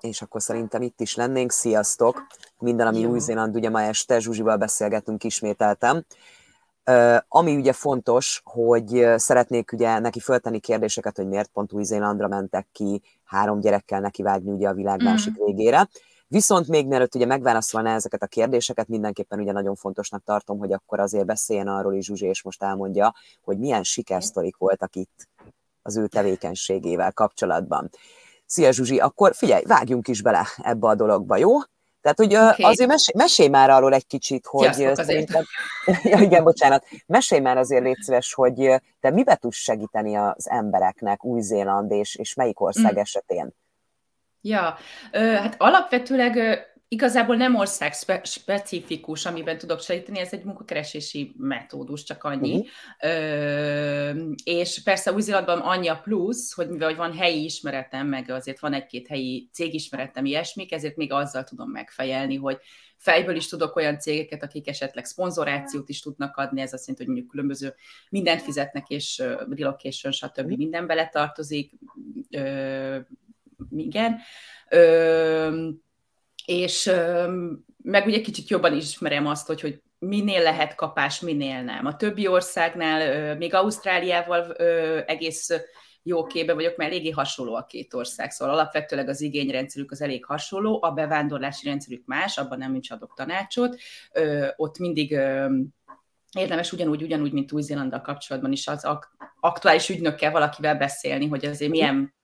és akkor szerintem itt is lennénk. Sziasztok! Minden, ami Új-Zéland, ugye ma este Zsuzsival beszélgetünk ismételtem. Uh, ami ugye fontos, hogy szeretnék ugye neki föltenni kérdéseket, hogy miért pont Új-Zélandra mentek ki, három gyerekkel neki vágni ugye a világ mm. másik végére. Viszont még mielőtt ugye megválaszolná ezeket a kérdéseket, mindenképpen ugye nagyon fontosnak tartom, hogy akkor azért beszéljen arról is Zsuzsi, és most elmondja, hogy milyen sikersztorik voltak itt az ő tevékenységével kapcsolatban. Szia Zsuzsi, akkor figyelj, vágjunk is bele ebbe a dologba, jó? Tehát, hogy okay. azért mesélj, mesélj már arról egy kicsit, hogy Sziasztok, szerintem... ja, igen, bocsánat. Mesélj már azért légy szíves, hogy te mibe tudsz segíteni az embereknek Új-Zéland és, és melyik ország mm. esetén? Ja, hát alapvetőleg igazából nem ország spe- specifikus, amiben tudok segíteni, ez egy munkakeresési metódus, csak annyi. Uh-huh. Ö, és persze Új-Zélandban annyi a plusz, hogy mivel hogy van helyi ismeretem, meg azért van egy-két helyi cégismeretem, ilyesmik, ezért még azzal tudom megfejelni, hogy fejből is tudok olyan cégeket, akik esetleg szponzorációt is tudnak adni, ez azt jelenti, hogy mondjuk különböző mindent fizetnek, és uh, relocation, stb. Uh-huh. minden beletartozik. Ö, igen. Ö, és meg ugye kicsit jobban ismerem azt, hogy, hogy minél lehet kapás, minél nem. A többi országnál, még Ausztráliával egész jó képbe vagyok, mert eléggé hasonló a két ország, szóval alapvetőleg az igényrendszerük az elég hasonló, a bevándorlási rendszerük más, abban nem is adok tanácsot, ott mindig érdemes ugyanúgy, ugyanúgy, mint Új-Zélanddal kapcsolatban is az aktuális ügynökkel valakivel beszélni, hogy azért milyen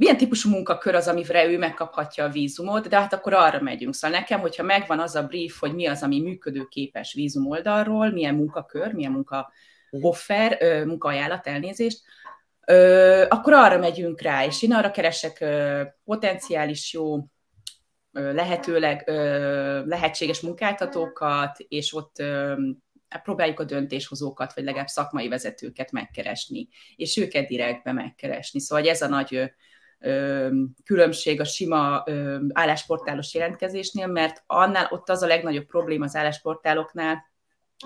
milyen típusú munkakör az, amire ő megkaphatja a vízumot, de hát akkor arra megyünk. Szóval nekem, hogyha megvan az a brief, hogy mi az, ami működőképes vízum oldalról, milyen munkakör, milyen munka mhm. offer, munkaajánlat, elnézést, akkor arra megyünk rá, és én arra keresek potenciális jó, lehetőleg lehetséges munkáltatókat, és ott hát próbáljuk a döntéshozókat, vagy legalább szakmai vezetőket megkeresni, és őket direktbe megkeresni. Szóval ez a nagy különbség a sima állásportálos jelentkezésnél, mert annál ott az a legnagyobb probléma az állásportáloknál,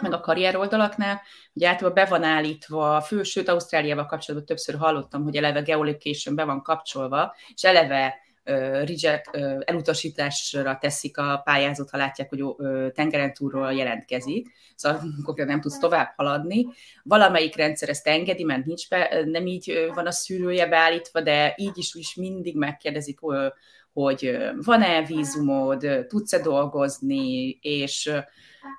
meg a karrier oldalaknál, hogy általában be van állítva, fő, sőt Ausztráliával kapcsolatban többször hallottam, hogy eleve geolocation be van kapcsolva, és eleve reject, elutasításra teszik a pályázót, ha látják, hogy tengeren túlról jelentkezik, szóval konkrétan nem tudsz tovább haladni. Valamelyik rendszer ezt engedi, mert nincs be, nem így van a szűrője beállítva, de így is, is mindig megkérdezik, hogy van-e vízumod, tudsz-e dolgozni, és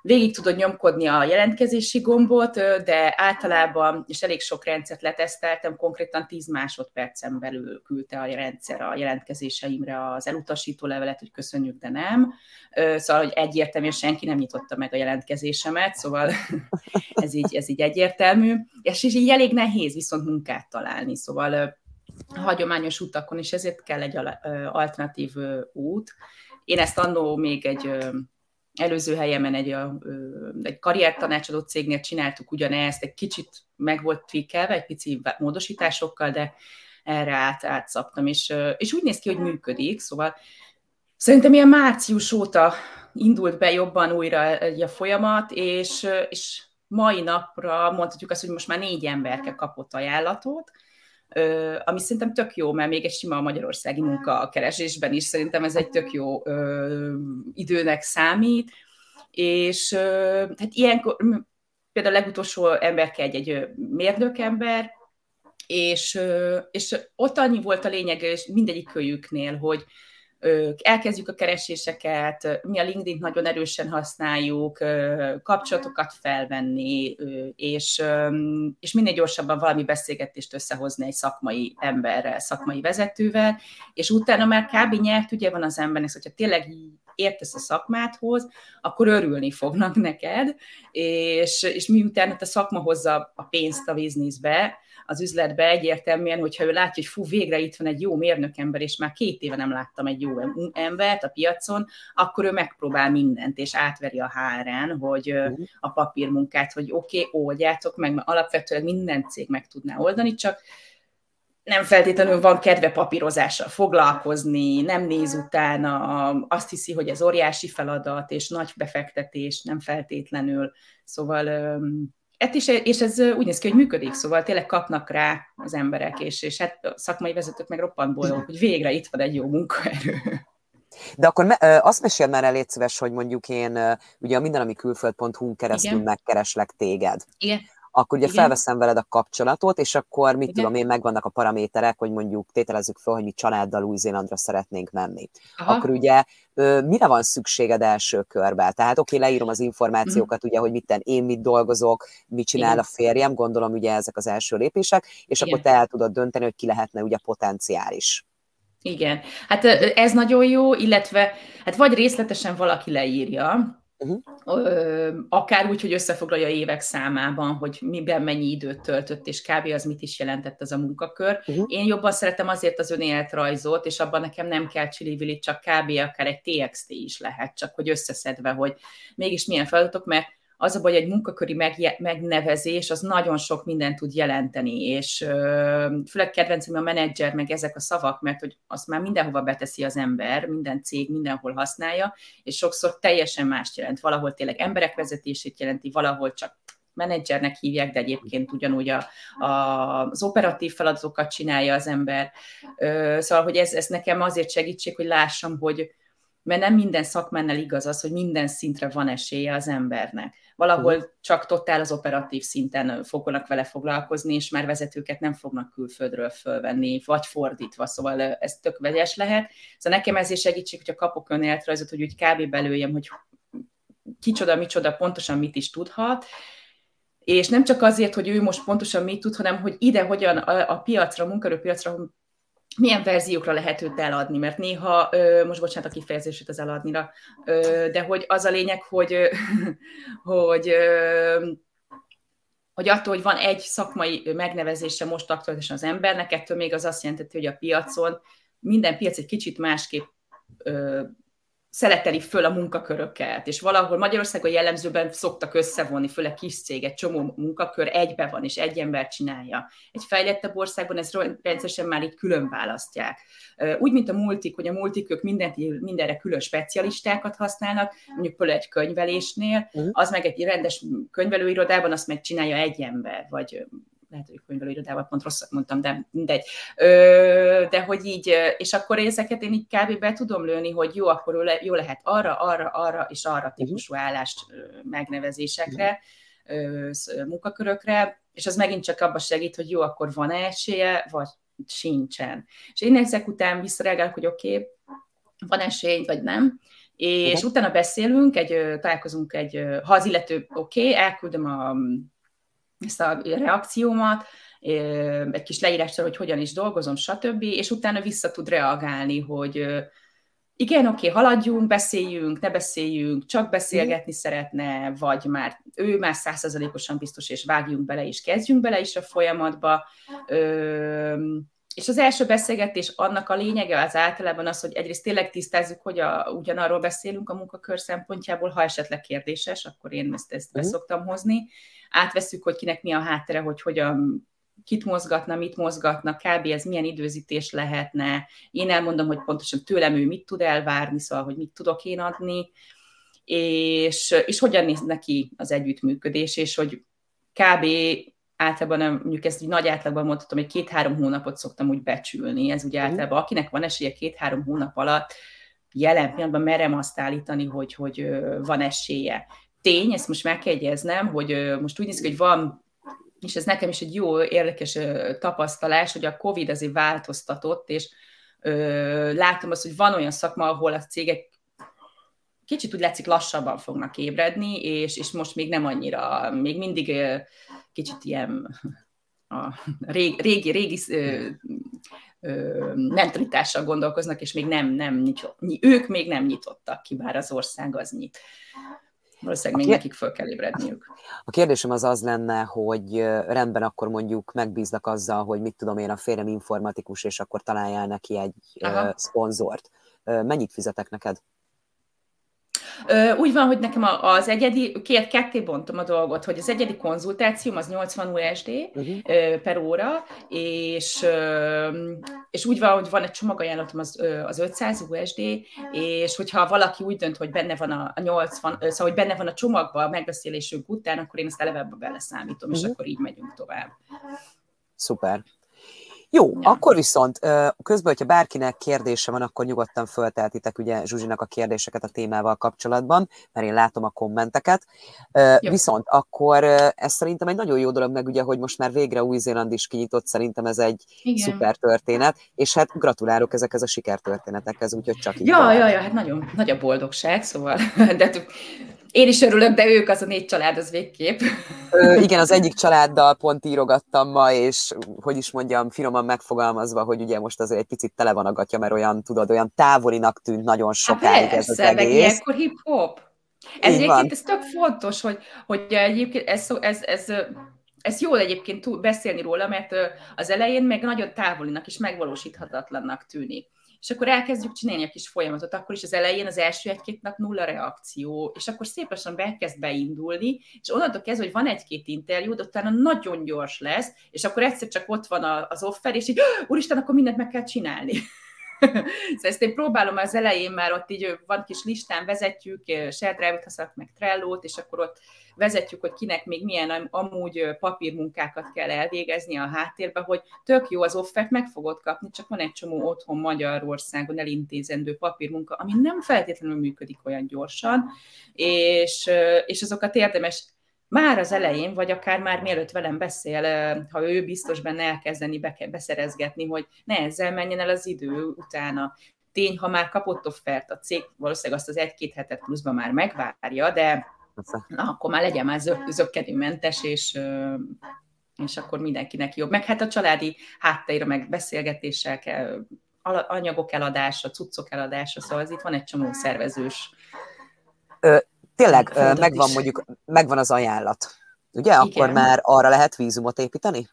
végig tudod nyomkodni a jelentkezési gombot, de általában, és elég sok rendszert leteszteltem, konkrétan 10 másodpercen belül küldte a rendszer a jelentkezéseimre az elutasító levelet, hogy köszönjük, de nem. Szóval, hogy egyértelműen senki nem nyitotta meg a jelentkezésemet, szóval ez így, ez így egyértelmű. És így elég nehéz viszont munkát találni, szóval hagyományos utakon, és ezért kell egy alternatív út. Én ezt annó még egy előző helyemen egy, egy karriertanácsadó cégnél csináltuk ugyanezt, egy kicsit meg volt tweakelve, egy pici módosításokkal, de erre át, átszaptam, és, és úgy néz ki, hogy működik, szóval szerintem ilyen március óta indult be jobban újra a folyamat, és, és mai napra mondhatjuk azt, hogy most már négy emberke kapott ajánlatot, ami szerintem tök jó, mert még egy sima magyarországi munkakeresésben is szerintem ez egy tök jó időnek számít, és hát ilyenkor például a legutolsó emberke egy, egy mérnökember, és, és ott annyi volt a lényeg, és mindegyik kölyüknél, hogy elkezdjük a kereséseket, mi a LinkedIn nagyon erősen használjuk, kapcsolatokat felvenni, és, és minél gyorsabban valami beszélgetést összehozni egy szakmai emberrel, szakmai vezetővel, és utána már kb. nyert, ugye van az embernek, hogyha tényleg értesz a szakmádhoz, akkor örülni fognak neked, és, és miután a szakma hozza a pénzt a bizniszbe, az üzletbe egyértelműen, hogyha ő látja, hogy fú, végre itt van egy jó mérnökember, és már két éve nem láttam egy jó embert a piacon, akkor ő megpróbál mindent, és átveri a hárán, hogy uh-huh. a papírmunkát, hogy oké, okay, oldjátok meg, mert alapvetően minden cég meg tudná oldani, csak nem feltétlenül van kedve papírozással foglalkozni, nem néz utána, azt hiszi, hogy ez óriási feladat, és nagy befektetés, nem feltétlenül. Szóval Hát is, és ez úgy néz ki, hogy működik, szóval tényleg kapnak rá az emberek, és, és hát a szakmai vezetők meg roppant boldog, hogy végre itt van egy jó munkaerő. De akkor me, azt mesél már el, légy szíves, hogy mondjuk én ugye a mindenami külföld.hu-n keresztül Igen. megkereslek téged. Igen akkor ugye Igen. felveszem veled a kapcsolatot, és akkor mit Igen. tudom én, megvannak a paraméterek, hogy mondjuk tételezzük fel, hogy mi családdal Új-Zélandra szeretnénk menni. Aha. Akkor ugye mire van szükséged első körben? Tehát oké, okay, leírom az információkat, mm. ugye, hogy mit én mit dolgozok, mit csinál Igen. a férjem, gondolom ugye ezek az első lépések, és Igen. akkor te el tudod dönteni, hogy ki lehetne ugye potenciális. Igen, hát ez nagyon jó, illetve hát vagy részletesen valaki leírja, Uh-huh. Akár úgy, hogy összefoglalja évek számában, hogy miben mennyi időt töltött, és kb. az mit is jelentett ez a munkakör. Uh-huh. Én jobban szeretem azért az önéletrajzot, és abban nekem nem kell csili csak kb. akár egy TXT is lehet, csak hogy összeszedve, hogy mégis milyen feladatok, mert az a baj, hogy egy munkaköri megnevezés az nagyon sok mindent tud jelenteni, és főleg kedvencem a menedzser, meg ezek a szavak, mert hogy azt már mindenhova beteszi az ember, minden cég mindenhol használja, és sokszor teljesen mást jelent. Valahol tényleg emberek vezetését jelenti, valahol csak menedzsernek hívják, de egyébként ugyanúgy a, a, az operatív feladatokat csinálja az ember. Szóval, hogy ez, ez nekem azért segítség, hogy lássam, hogy mert nem minden szakmennel igaz az, hogy minden szintre van esélye az embernek valahol uh-huh. csak totál az operatív szinten fognak vele foglalkozni, és már vezetőket nem fognak külföldről fölvenni, vagy fordítva, szóval ez tök vegyes lehet. Szóval nekem ezért segítség, hogyha kapok önéletrajzot, hogy úgy kb. belőjem, hogy kicsoda, micsoda, pontosan mit is tudhat, és nem csak azért, hogy ő most pontosan mit tud, hanem hogy ide hogyan a, a piacra, a munkerőpiacra milyen verziókra lehet őt eladni, mert néha, most bocsánat a kifejezését az eladnira, de hogy az a lényeg, hogy, hogy hogy attól, hogy van egy szakmai megnevezése most aktuálisan az embernek, ettől még az azt jelenti, hogy a piacon minden piac egy kicsit másképp szeleteli föl a munkaköröket, és valahol Magyarországon jellemzőben szoktak összevonni, főleg kis cég, egy csomó munkakör egybe van, és egy ember csinálja. Egy fejlettebb országban ezt rendszeresen már így külön választják. Úgy, mint a multik, hogy a multik ők mindent, mindenre külön specialistákat használnak, mondjuk például egy könyvelésnél, uh-huh. az meg egy rendes könyvelőirodában azt megcsinálja egy ember, vagy lehet, hogy könyvelőirodával pont rosszat mondtam, de mindegy. Ö, de hogy így, és akkor ezeket én így kb. be tudom lőni, hogy jó, akkor jó lehet arra, arra, arra és arra mhm. típusú állást megnevezésekre, munkakörökre, és az megint csak abba segít, hogy jó, akkor van-e esélye, vagy sincsen. És én ezek után visszareagálok, hogy oké, okay, van esély, vagy nem, és uh-huh. utána beszélünk, egy, találkozunk egy, ha az illető oké, okay, elküldöm a ezt a reakciómat, egy kis leírással, hogy hogyan is dolgozom, stb., és utána vissza tud reagálni, hogy igen, oké, okay, haladjunk, beszéljünk, ne beszéljünk, csak beszélgetni mm. szeretne, vagy már ő már százszerzalékosan biztos, és vágjunk bele, és kezdjünk bele is a folyamatba. Ö, és az első beszélgetés annak a lényege az általában az, hogy egyrészt tényleg tisztázzuk, hogy a, ugyanarról beszélünk a munkakör szempontjából, ha esetleg kérdéses, akkor én ezt, ezt uh-huh. beszoktam hozni. Átveszük, hogy kinek mi a háttere, hogy hogyan kit mozgatna, mit mozgatna, kb. ez milyen időzítés lehetne. Én elmondom, hogy pontosan tőlem ő mit tud elvárni, szóval, hogy mit tudok én adni, és, és hogyan néz neki az együttműködés, és hogy kb általában nem, mondjuk ezt így nagy átlagban mondhatom, hogy két-három hónapot szoktam úgy becsülni. Ez ugye mhm. általában, akinek van esélye két-három hónap alatt, jelen pillanatban merem azt állítani, hogy, hogy van esélye. Tény, ezt most meg kell jegyeznem, hogy most úgy néz ki, hogy van, és ez nekem is egy jó, érdekes tapasztalás, hogy a COVID azért változtatott, és látom azt, hogy van olyan szakma, ahol a cégek kicsit úgy látszik lassabban fognak ébredni, és, és most még nem annyira, még mindig kicsit ilyen a régi, régi, régi ö, ö, mentalitással gondolkoznak, és még nem, nem nyitott, ők még nem nyitottak ki, bár az ország az nyit. Valószínűleg még nekik föl kell ébredniük. A kérdésem az az lenne, hogy rendben akkor mondjuk megbíznak azzal, hogy mit tudom én, a férjem informatikus, és akkor találjál neki egy Aha. szponzort. Mennyit fizetek neked? Úgy van, hogy nekem az egyedi, két, ketté bontom a dolgot, hogy az egyedi konzultációm az 80 USD uh-huh. per óra, és, és úgy van, hogy van egy csomagajánlatom az, az 500 USD, és hogyha valaki úgy dönt, hogy benne van a 80, szóval hogy benne van a csomagban a megbeszélésünk után, akkor én ezt eleve beleszámítom, uh-huh. és akkor így megyünk tovább. Szuper. Jó, ja. akkor viszont közben, hogyha bárkinek kérdése van, akkor nyugodtan fölteltitek ugye Zsuzsinak a kérdéseket a témával kapcsolatban, mert én látom a kommenteket. Jó. Viszont akkor ez szerintem egy nagyon jó dolog, meg ugye, hogy most már végre Új-Zéland is kinyitott, szerintem ez egy Igen. szuper történet, és hát gratulálok ezekhez a sikertörténetekhez, úgyhogy csak így. Ja, ja, ja, hát nagyon nagy a boldogság, szóval, de én is örülök, de ők az a négy család, az végképp. Ö, igen, az egyik családdal pont írogattam ma, és hogy is mondjam, finoman megfogalmazva, hogy ugye most azért egy picit tele van a gatya, mert olyan, tudod, olyan távolinak tűnt nagyon sokáig hát ez az egész. ilyenkor hip-hop. Ez Így egyébként ez tök fontos, hogy, hogy egyébként ez, ez, ez, ez jó egyébként beszélni róla, mert az elején meg nagyon távolinak és megvalósíthatatlannak tűnik és akkor elkezdjük csinálni a kis folyamatot, akkor is az elején az első egy-két nap nulla reakció, és akkor szép lassan bekezd beindulni, és onnantól kezdve, hogy van egy-két interjú, de utána nagyon gyors lesz, és akkor egyszer csak ott van az offer, és így, úristen, akkor mindent meg kell csinálni. Szóval ezt én próbálom az elején már ott így van kis listán, vezetjük, ShareDrive-t használok, meg Trello-t, és akkor ott vezetjük, hogy kinek még milyen amúgy papírmunkákat kell elvégezni a háttérbe, hogy tök jó az offert meg fogod kapni, csak van egy csomó otthon Magyarországon elintézendő papírmunka, ami nem feltétlenül működik olyan gyorsan, és, és azokat érdemes már az elején, vagy akár már mielőtt velem beszél, ha ő biztos benne elkezdeni beszerezgetni, hogy ne ezzel menjen el az idő utána. Tény, ha már kapott offert a cég, valószínűleg azt az egy-két hetet pluszban már megvárja, de na, akkor már legyen már zöggenőmentes, és, és akkor mindenkinek jobb. Meg hát a családi háttér, meg beszélgetéssel kell, anyagok eladása, cuccok eladása, szóval ez itt van egy csomó szervezős tényleg megvan mondjuk, megvan az ajánlat. Ugye? Igen. Akkor már arra lehet vízumot építeni?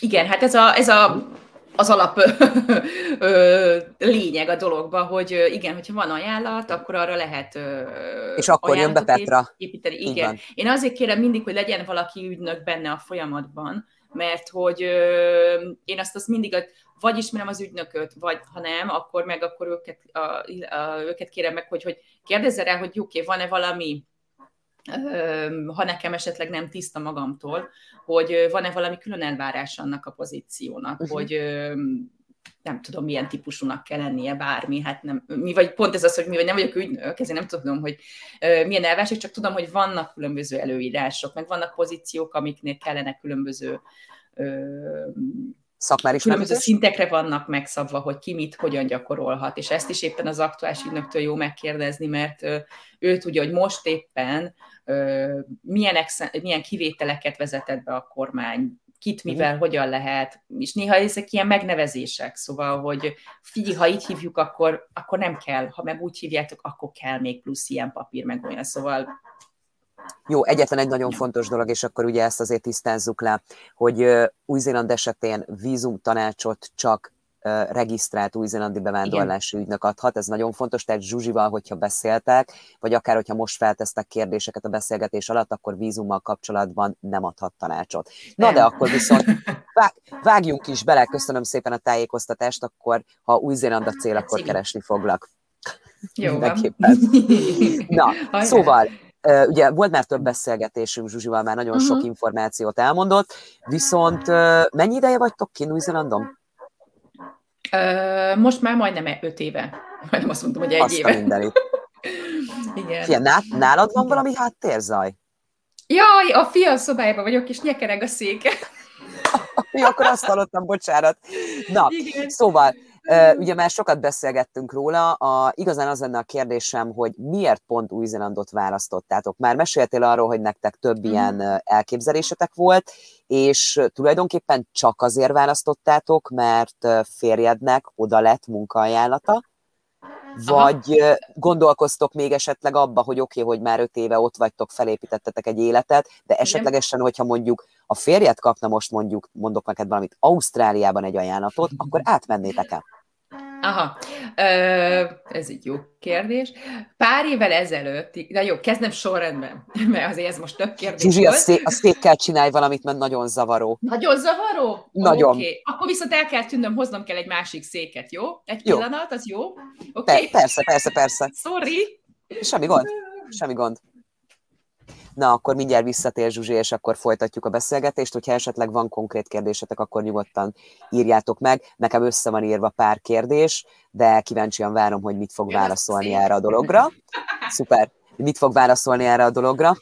Igen, hát ez a, ez a az alap lényeg a dologban, hogy igen, hogyha van ajánlat, akkor arra lehet És akkor jön be Petra. Építeni. Igen. Én azért kérem mindig, hogy legyen valaki ügynök benne a folyamatban, mert hogy ö, én azt, azt mindig vagy ismerem az ügynököt, vagy ha nem, akkor meg akkor őket, a, a, őket kérem meg, hogy, hogy kérdezze rá, hogy oké, okay, van-e valami ha nekem esetleg nem tiszta magamtól, hogy van-e valami külön elvárás annak a pozíciónak, uh-huh. hogy nem tudom, milyen típusúnak kell lennie bármi, hát nem, mi vagy pont ez az, hogy mi vagy nem vagyok ügynök, ezért nem tudom, hogy milyen elvárások, csak tudom, hogy vannak különböző előírások, meg vannak pozíciók, amiknél kellene különböző szakmári Különböző szintekre vannak megszabva, hogy ki mit, hogyan gyakorolhat, és ezt is éppen az aktuális ügynöktől jó megkérdezni, mert ő tudja, hogy most éppen milyen, milyen kivételeket vezetett be a kormány, kit mivel, uh-huh. hogyan lehet, és néha ezek ilyen megnevezések, szóval, hogy figyelj, ha így hívjuk, akkor, akkor nem kell, ha meg úgy hívjátok, akkor kell még plusz ilyen papír, meg olyan, szóval jó, egyetlen egy nagyon fontos dolog, és akkor ugye ezt azért tisztázzuk le, hogy Új-Zéland esetén vízum tanácsot csak regisztrált új-zélandi bevándorlási Igen. ügynök adhat, ez nagyon fontos, tehát Zsuzsival, hogyha beszéltek, vagy akár, hogyha most feltesztek kérdéseket a beszélgetés alatt, akkor vízummal kapcsolatban nem adhat tanácsot. Na nem. de akkor viszont vág, vágjunk is bele, köszönöm szépen a tájékoztatást, akkor ha Új-Zéland a cél, akkor keresni foglak. Jó Mindenképpen. Na, szóval, Ugye volt már több beszélgetésünk Zsuzsival, már nagyon uh-huh. sok információt elmondott, viszont mennyi ideje vagytok ki Új-Zélandon? most már majdnem öt éve. Majdnem azt mondtam, hogy egy azt éve. Mindenit. Igen. Fia, nálad van valami háttérzaj? Jaj, a fia szobájában vagyok, és nyekereg a széke. Mi akkor azt hallottam, bocsánat. Na, Igen. szóval, Ugye már sokat beszélgettünk róla, a, igazán az lenne a kérdésem, hogy miért pont Új-Zélandot választottátok? Már meséltél arról, hogy nektek több mm. ilyen elképzelésetek volt, és tulajdonképpen csak azért választottátok, mert férjednek oda lett munkaajánlata, vagy Aha. gondolkoztok még esetleg abba, hogy oké, okay, hogy már öt éve ott vagytok, felépítettetek egy életet, de esetlegesen, hogyha mondjuk a férjed kapna most mondjuk, mondok neked valamit, Ausztráliában egy ajánlatot, akkor átmennétek el? Aha, ez egy jó kérdés. Pár évvel ezelőtt, na jó, kezdem sorrendben, mert azért ez most több kérdés Zsuzsi, volt. a, szék, a székkel csinálj valamit, mert nagyon zavaró. Nagyon zavaró? Nagyon. Okay. Akkor viszont el kell tűnnöm, hoznom kell egy másik széket, jó? Egy jó. pillanat, az jó? Okay. persze, persze, persze. Sorry. Semmi gond, semmi gond. Na, akkor mindjárt visszatér Zsuzsi, és akkor folytatjuk a beszélgetést. Hogyha esetleg van konkrét kérdésetek, akkor nyugodtan írjátok meg. Nekem össze van írva pár kérdés, de kíváncsian várom, hogy mit fog válaszolni erre a dologra. Szuper. Mit fog válaszolni erre a dologra?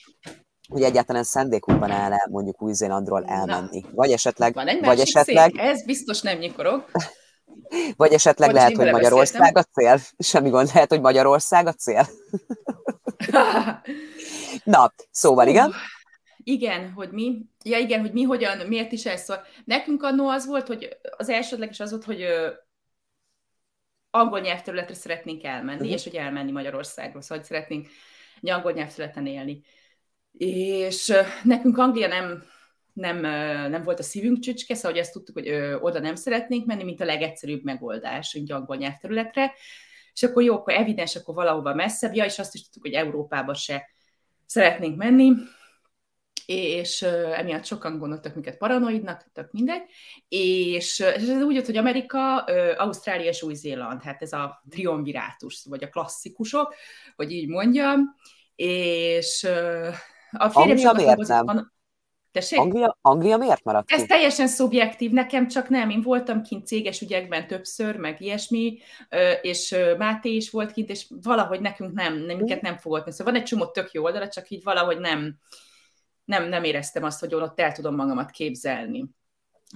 hogy egyáltalán szándékukban áll el mondjuk Új-Zélandról elmenni. Vagy esetleg... Van egy vagy esetleg szék. Ez biztos nem nyikorog. Vagy esetleg Bocs, lehet, hogy Magyarország beszéltem. a cél. Semmi gond, lehet, hogy Magyarország a cél. Na, szóval igen. Igen, hogy mi, ja igen, hogy mi hogyan, miért is ez szól. Nekünk annó az volt, hogy az elsődleges az volt, hogy ö, angol nyelvterületre szeretnénk elmenni, uh-huh. és hogy elmenni Magyarországról, szóval hogy szeretnénk egy angol nyelvterületen élni. És ö, nekünk Anglia nem, nem, ö, nem volt a szívünk csücske, szóval hogy ezt tudtuk, hogy ö, oda nem szeretnénk menni, mint a legegyszerűbb megoldás egy angol nyelvterületre. És akkor jó, akkor evidens, akkor valahova messzebb, ja, és azt is tudtuk, hogy Európába se szeretnénk menni, és emiatt sokan gondoltak minket paranoidnak, tök mindegy, és, és ez úgy jött, hogy Amerika, Ausztrália és Új-Zéland, hát ez a triumvirátus, vagy a klasszikusok, hogy így mondjam, és a férjem miért nem? Tessék? Anglia, Anglia miért maradt ki? Ez teljesen szubjektív, nekem csak nem. Én voltam kint céges ügyekben többször, meg ilyesmi, és Máté is volt kint, és valahogy nekünk nem, nem minket nem fogott. Szóval van egy csomó tök jó oldala, csak így valahogy nem, nem, nem éreztem azt, hogy ott el tudom magamat képzelni.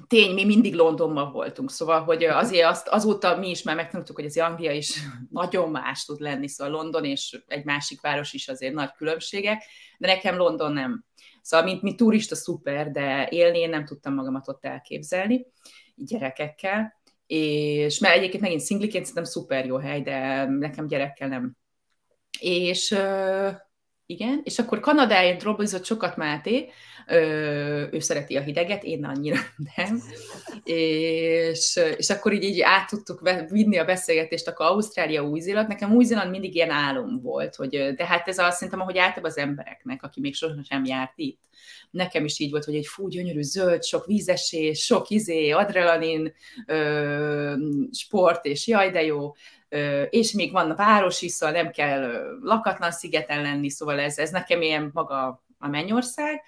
Tény, mi mindig Londonban voltunk, szóval, hogy azért azt, azóta mi is már megtanultuk, hogy az Anglia is nagyon más tud lenni, szóval London és egy másik város is azért nagy különbségek, de nekem London nem, Szóval, mint, mint turista szuper, de élni én nem tudtam magamat ott elképzelni, gyerekekkel. És mert egyébként megint szingliként szerintem szuper jó hely, de nekem gyerekkel nem. És igen, és akkor Kanadáért drobbizott sokat Máté, ő szereti a hideget, én annyira nem, és, és akkor így, így át tudtuk vinni a beszélgetést, akkor Ausztrália, Új-Zéland, nekem Új-Zéland mindig ilyen álom volt, hogy, de hát ez azt szerintem, ahogy általában az embereknek, aki még sosem járt itt, nekem is így volt, hogy egy fú, gyönyörű zöld, sok vízesés, sok izé, adrenalin, sport, és jaj, de jó, és még van a város is, szóval nem kell lakatlan szigeten lenni, szóval ez, ez nekem ilyen maga a mennyország,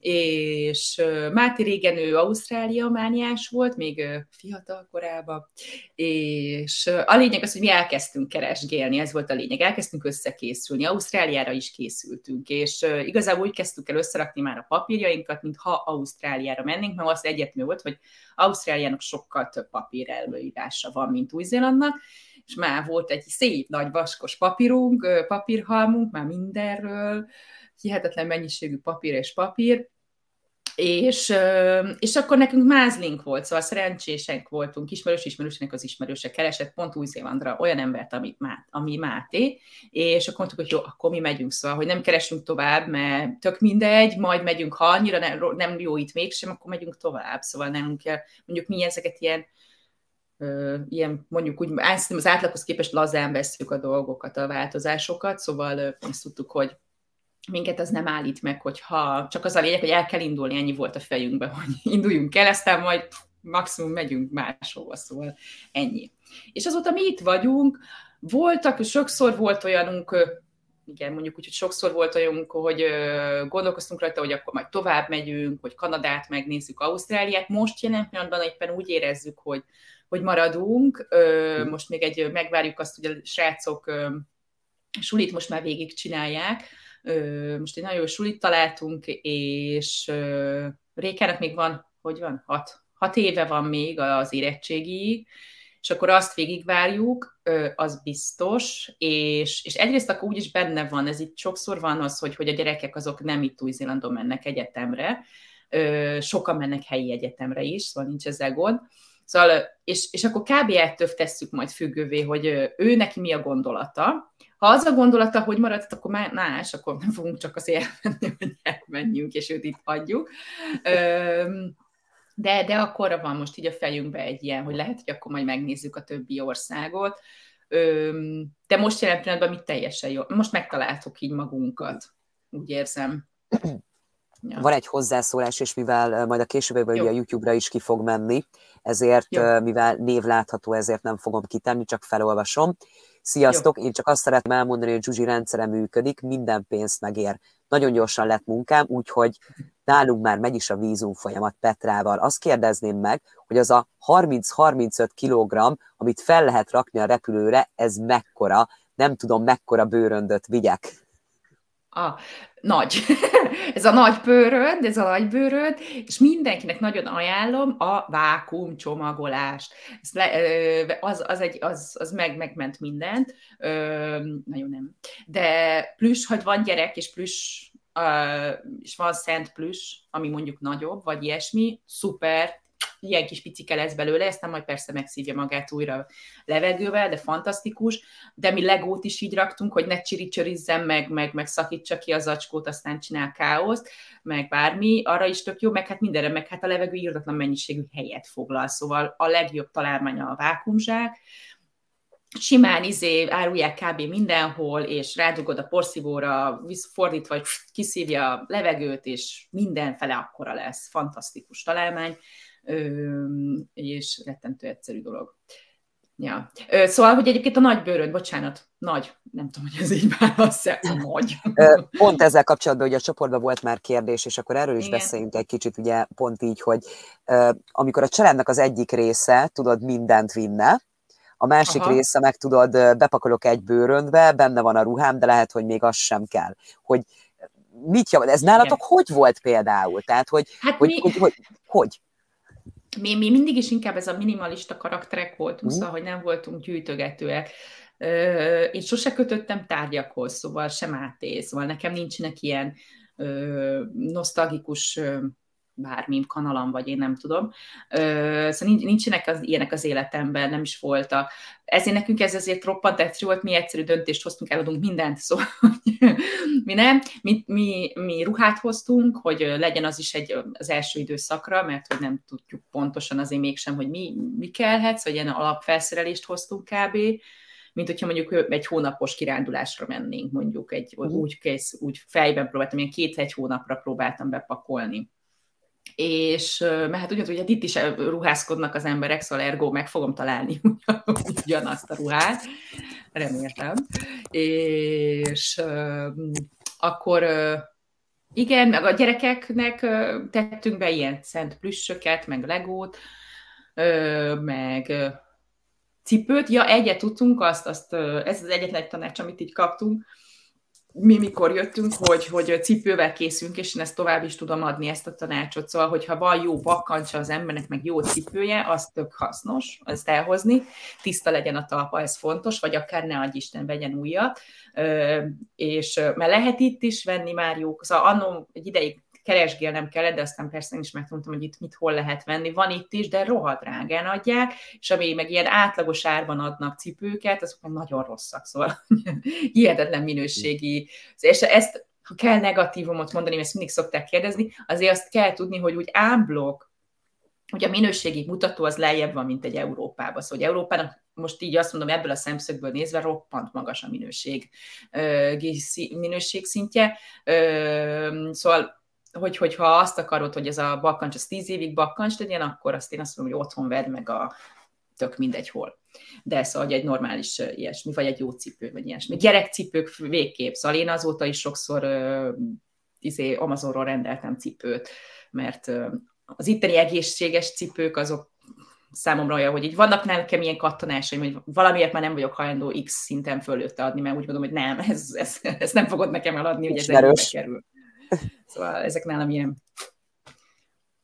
és Máté régen ő Ausztrália mániás volt, még fiatal korában, és a lényeg az, hogy mi elkezdtünk keresgélni, ez volt a lényeg, elkezdtünk összekészülni, Ausztráliára is készültünk, és igazából úgy kezdtük el összerakni már a papírjainkat, mint ha Ausztráliára mennénk, mert az egyetmű volt, hogy Ausztráliának sokkal több papír előírása van, mint Új-Zélandnak, és már volt egy szép nagy vaskos papírunk, papírhalmunk, már mindenről, hihetetlen mennyiségű papír és papír, és, és akkor nekünk mázlink volt, szóval szerencsések voltunk, ismerős ismerősnek az ismerőse keresett pont Új-Zélandra olyan embert, ami, ami Máté, és akkor mondtuk, hogy jó, akkor mi megyünk, szóval, hogy nem keresünk tovább, mert tök mindegy, majd megyünk, ha annyira nem, nem jó itt mégsem, akkor megyünk tovább, szóval nem kell, mondjuk mi ezeket ilyen ilyen mondjuk úgy, az átlaghoz képest lazán veszük a dolgokat, a változásokat, szóval azt tudtuk, hogy minket az nem állít meg, hogyha csak az a lényeg, hogy el kell indulni, ennyi volt a fejünkben, hogy induljunk el, aztán majd maximum megyünk máshova, szóval ennyi. És azóta mi itt vagyunk, voltak, sokszor volt olyanunk, igen, mondjuk úgy, hogy sokszor volt olyanunk, hogy gondolkoztunk rajta, hogy akkor majd tovább megyünk, hogy Kanadát megnézzük, Ausztráliát. Most jelen pillanatban éppen úgy érezzük, hogy, hogy maradunk. Most még egy, megvárjuk azt, hogy a srácok sulit most már végig csinálják, most egy nagyon jó sulit találtunk, és Rékának még van, hogy van, hat, hat éve van még az érettségi, és akkor azt végigvárjuk, az biztos, és, és egyrészt akkor úgyis benne van, ez itt sokszor van az, hogy, hogy a gyerekek azok nem itt Új-Zélandon mennek egyetemre, sokan mennek helyi egyetemre is, szóval nincs ezzel gond, Szóval, és, és akkor kb. ettől tesszük majd függővé, hogy ő neki mi a gondolata. Ha az a gondolata, hogy maradt, akkor már más, akkor nem fogunk csak azért elmenni, hogy elmenjünk, és őt itt hagyjuk. de, de akkor van most így a fejünkbe egy ilyen, hogy lehet, hogy akkor majd megnézzük a többi országot. De most jelen pillanatban mi teljesen jó. Most megtaláltuk így magunkat, úgy érzem. Ja. Van egy hozzászólás, és mivel majd a későbbiekben ugye a YouTube-ra is ki fog menni, ezért, Jó. mivel név látható, ezért nem fogom kitenni, csak felolvasom. Sziasztok, Jó. én csak azt szeretném elmondani, hogy Zsuzsi rendszere működik, minden pénzt megér. Nagyon gyorsan lett munkám, úgyhogy nálunk már megy is a vízum folyamat Petrával. Azt kérdezném meg, hogy az a 30-35 kg, amit fel lehet rakni a repülőre, ez mekkora? Nem tudom, mekkora bőröndöt vigyek. A nagy. ez a nagy bőröd, ez a nagy bőröd, és mindenkinek nagyon ajánlom a vákum csomagolást. Ez le, az, az, egy, az, az meg, megment mindent. Ö, nagyon nem. De plusz, hogy van gyerek, és plusz és van szent plusz, ami mondjuk nagyobb, vagy ilyesmi, szuper, ilyen kis picike lesz belőle, nem majd persze megszívja magát újra levegővel, de fantasztikus, de mi legót is így raktunk, hogy ne csiricsörizzen meg, meg, meg szakítsa ki az acskót, aztán csinál káoszt, meg bármi, arra is tök jó, meg hát mindenre, meg hát a levegő írdatlan mennyiségű helyet foglal, szóval a legjobb találmánya a vákumzsák, simán izé árulják kb. mindenhol, és rádugod a porszívóra, fordítva, vagy kiszívja a levegőt, és mindenfele akkora lesz. Fantasztikus találmány és rettentő egyszerű dolog. Ja. Szóval, hogy egyébként a nagy bőröd, bocsánat, nagy, nem tudom, hogy ez így válasz nagy. Pont ezzel kapcsolatban, hogy a csoportban volt már kérdés, és akkor erről is Igen. beszéljünk egy kicsit, ugye pont így, hogy amikor a családnak az egyik része, tudod, mindent vinne, a másik Aha. része meg tudod, bepakolok egy bőröndbe, benne van a ruhám, de lehet, hogy még az sem kell. Hogy mit javasol? Ez nálatok Igen. hogy volt például? Tehát, hogy, hát hogy, mi... hogy, hogy, hogy? Mi, mi mindig is inkább ez a minimalista karakterek voltunk, mm. szóval, hogy nem voltunk gyűjtögetőek. Én sose kötöttem tárgyakhoz, szóval sem átész, szóval nekem nincsenek ilyen nosztalgikus bármi kanalam, vagy én nem tudom. Szóval nincsenek az, ilyenek az életemben, nem is voltak. Ezért nekünk ez azért roppant egyszerű volt, mi egyszerű döntést hoztunk, eladunk mindent, szóval mi nem. Mi, mi, mi ruhát hoztunk, hogy legyen az is egy, az első időszakra, mert hogy nem tudjuk pontosan azért mégsem, hogy mi, mi kellhet, szóval ilyen alapfelszerelést hoztunk kb mint hogyha mondjuk egy hónapos kirándulásra mennénk, mondjuk egy, uh-huh. úgy, kész, úgy fejben próbáltam, ilyen két-egy hónapra próbáltam bepakolni és mert hát ugyanúgy, hogy itt is ruházkodnak az emberek, szóval ergo meg fogom találni ugyanazt a ruhát, reméltem. És akkor igen, meg a gyerekeknek tettünk be ilyen szent plüssöket, meg legót, meg cipőt. Ja, egyet tudtunk, azt, azt, ez az egyetlen tanács, amit így kaptunk, mi mikor jöttünk, hogy, hogy cipővel készünk, és én ezt tovább is tudom adni, ezt a tanácsot. Szóval, hogyha van jó bakancsa az embernek, meg jó cipője, az tök hasznos, ezt elhozni. Tiszta legyen a talpa, ez fontos, vagy akár ne adj Isten, vegyen újat. És mert lehet itt is venni már jó. Szóval annó egy ideig keresgélnem kellett, de aztán persze én is megtudtam, hogy itt mit hol lehet venni. Van itt is, de rohadt drágán adják, és ami meg ilyen átlagos árban adnak cipőket, azok meg nagyon rosszak, szóval hihetetlen minőségi. És ezt, ha kell negatívumot mondani, ezt mindig szokták kérdezni, azért azt kell tudni, hogy úgy ámblok, hogy a minőségi mutató az lejjebb van, mint egy Európában. Szóval hogy Európának most így azt mondom, ebből a szemszögből nézve roppant magas a minőség, minőség szintje. Szóval hogy, hogyha azt akarod, hogy ez a bakkancs az tíz évig bakkancs legyen, akkor azt én azt mondom, hogy otthon vedd meg a tök mindegy hol. De szóval hogy egy normális ilyesmi, vagy egy jó cipő, vagy ilyesmi. Gyerekcipők végképp, szóval én azóta is sokszor uh, izé, Amazonról rendeltem cipőt, mert uh, az itteni egészséges cipők azok számomra olyan, hogy így vannak nekem ilyen kattanásaim, hogy valamiért már nem vagyok hajlandó X szinten fölötte adni, mert úgy gondolom, hogy nem, ez, ez, ez nem fogod nekem eladni, hogy ez kerül. Szóval ezek nálam ilyen...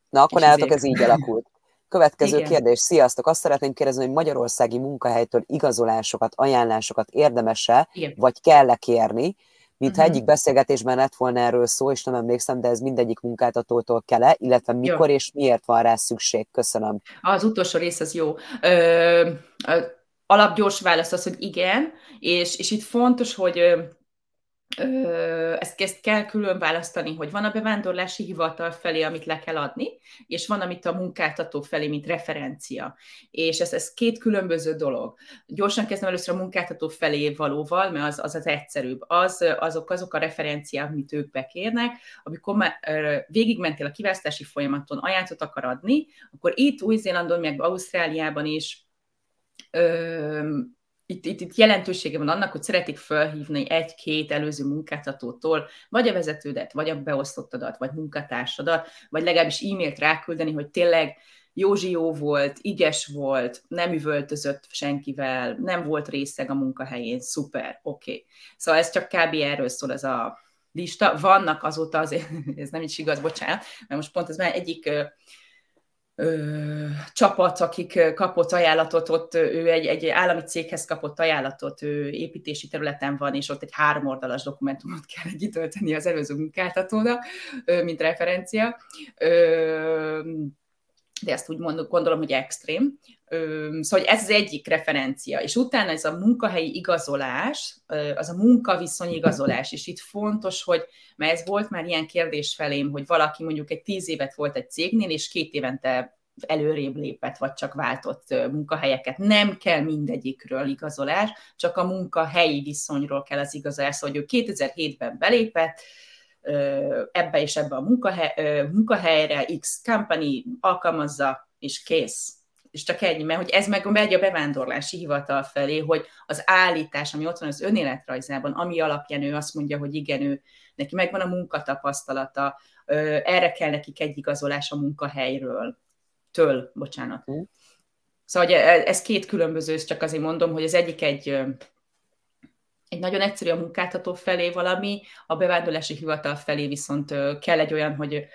Na, akkor nálatok ez így alakult. Következő Igen. kérdés. Sziasztok! Azt szeretném kérdezni, hogy magyarországi munkahelytől igazolásokat, ajánlásokat érdemese, Igen. vagy kell-e kérni? Mintha uh-huh. egyik beszélgetésben lett volna erről szó, és nem emlékszem, de ez mindegyik munkáltatótól kell-e, illetve mikor jó. és miért van rá szükség? Köszönöm. Az utolsó rész az jó. Ö, alapgyors válasz az, hogy igen, és, és itt fontos, hogy ezt, ezt kell külön választani, hogy van a bevándorlási hivatal felé, amit le kell adni, és van, amit a munkáltató felé, mint referencia. És ez, ez két különböző dolog. Gyorsan kezdem először a munkáltató felé valóval, mert az az, az egyszerűbb. Az, azok, azok a referenciák, amit ők bekérnek, amikor már végigmentél a kiválasztási folyamaton, ajánlatot akar adni, akkor itt Új-Zélandon, meg Ausztráliában is itt, itt, itt jelentősége van annak, hogy szeretik felhívni egy-két előző munkáltatótól, vagy a vezetődet, vagy a beosztottadat, vagy munkatársadat, vagy legalábbis e-mailt ráküldeni, hogy tényleg Józsi jó volt, iges volt, nem üvöltözött senkivel, nem volt részeg a munkahelyén, szuper, oké. Okay. Szóval ez csak kb. erről szól ez a lista. Vannak azóta, azért, ez nem is igaz, bocsánat, mert most pont ez már egyik ö, csapat, akik kapott ajánlatot, ott ő egy, egy állami céghez kapott ajánlatot, ő építési területen van, és ott egy háromoldalas dokumentumot kell kitölteni az előző munkáltatónak, ö, mint referencia. Ö, de ezt úgy mondom, gondolom, hogy extrém. Szóval ez az egyik referencia, és utána ez a munkahelyi igazolás, az a munkaviszony igazolás, és itt fontos, hogy, mert ez volt már ilyen kérdés felém, hogy valaki mondjuk egy tíz évet volt egy cégnél, és két évente előrébb lépett, vagy csak váltott munkahelyeket. Nem kell mindegyikről igazolás, csak a munkahelyi viszonyról kell az igazolás, szóval, hogy ő 2007-ben belépett, ebbe és ebbe a munkahely, munkahelyre, X company alkalmazza, és kész. És csak ennyi, mert hogy ez meg megy a bevándorlási hivatal felé, hogy az állítás, ami ott van az önéletrajzában, ami alapján ő azt mondja, hogy igen, ő, neki megvan a munkatapasztalata, erre kell nekik egy igazolás a munkahelyről, től, bocsánat. Szóval ez két különböző, csak azért mondom, hogy az egyik egy egy nagyon egyszerű a munkáltató felé valami, a bevándorlási hivatal felé viszont kell egy olyan, hogy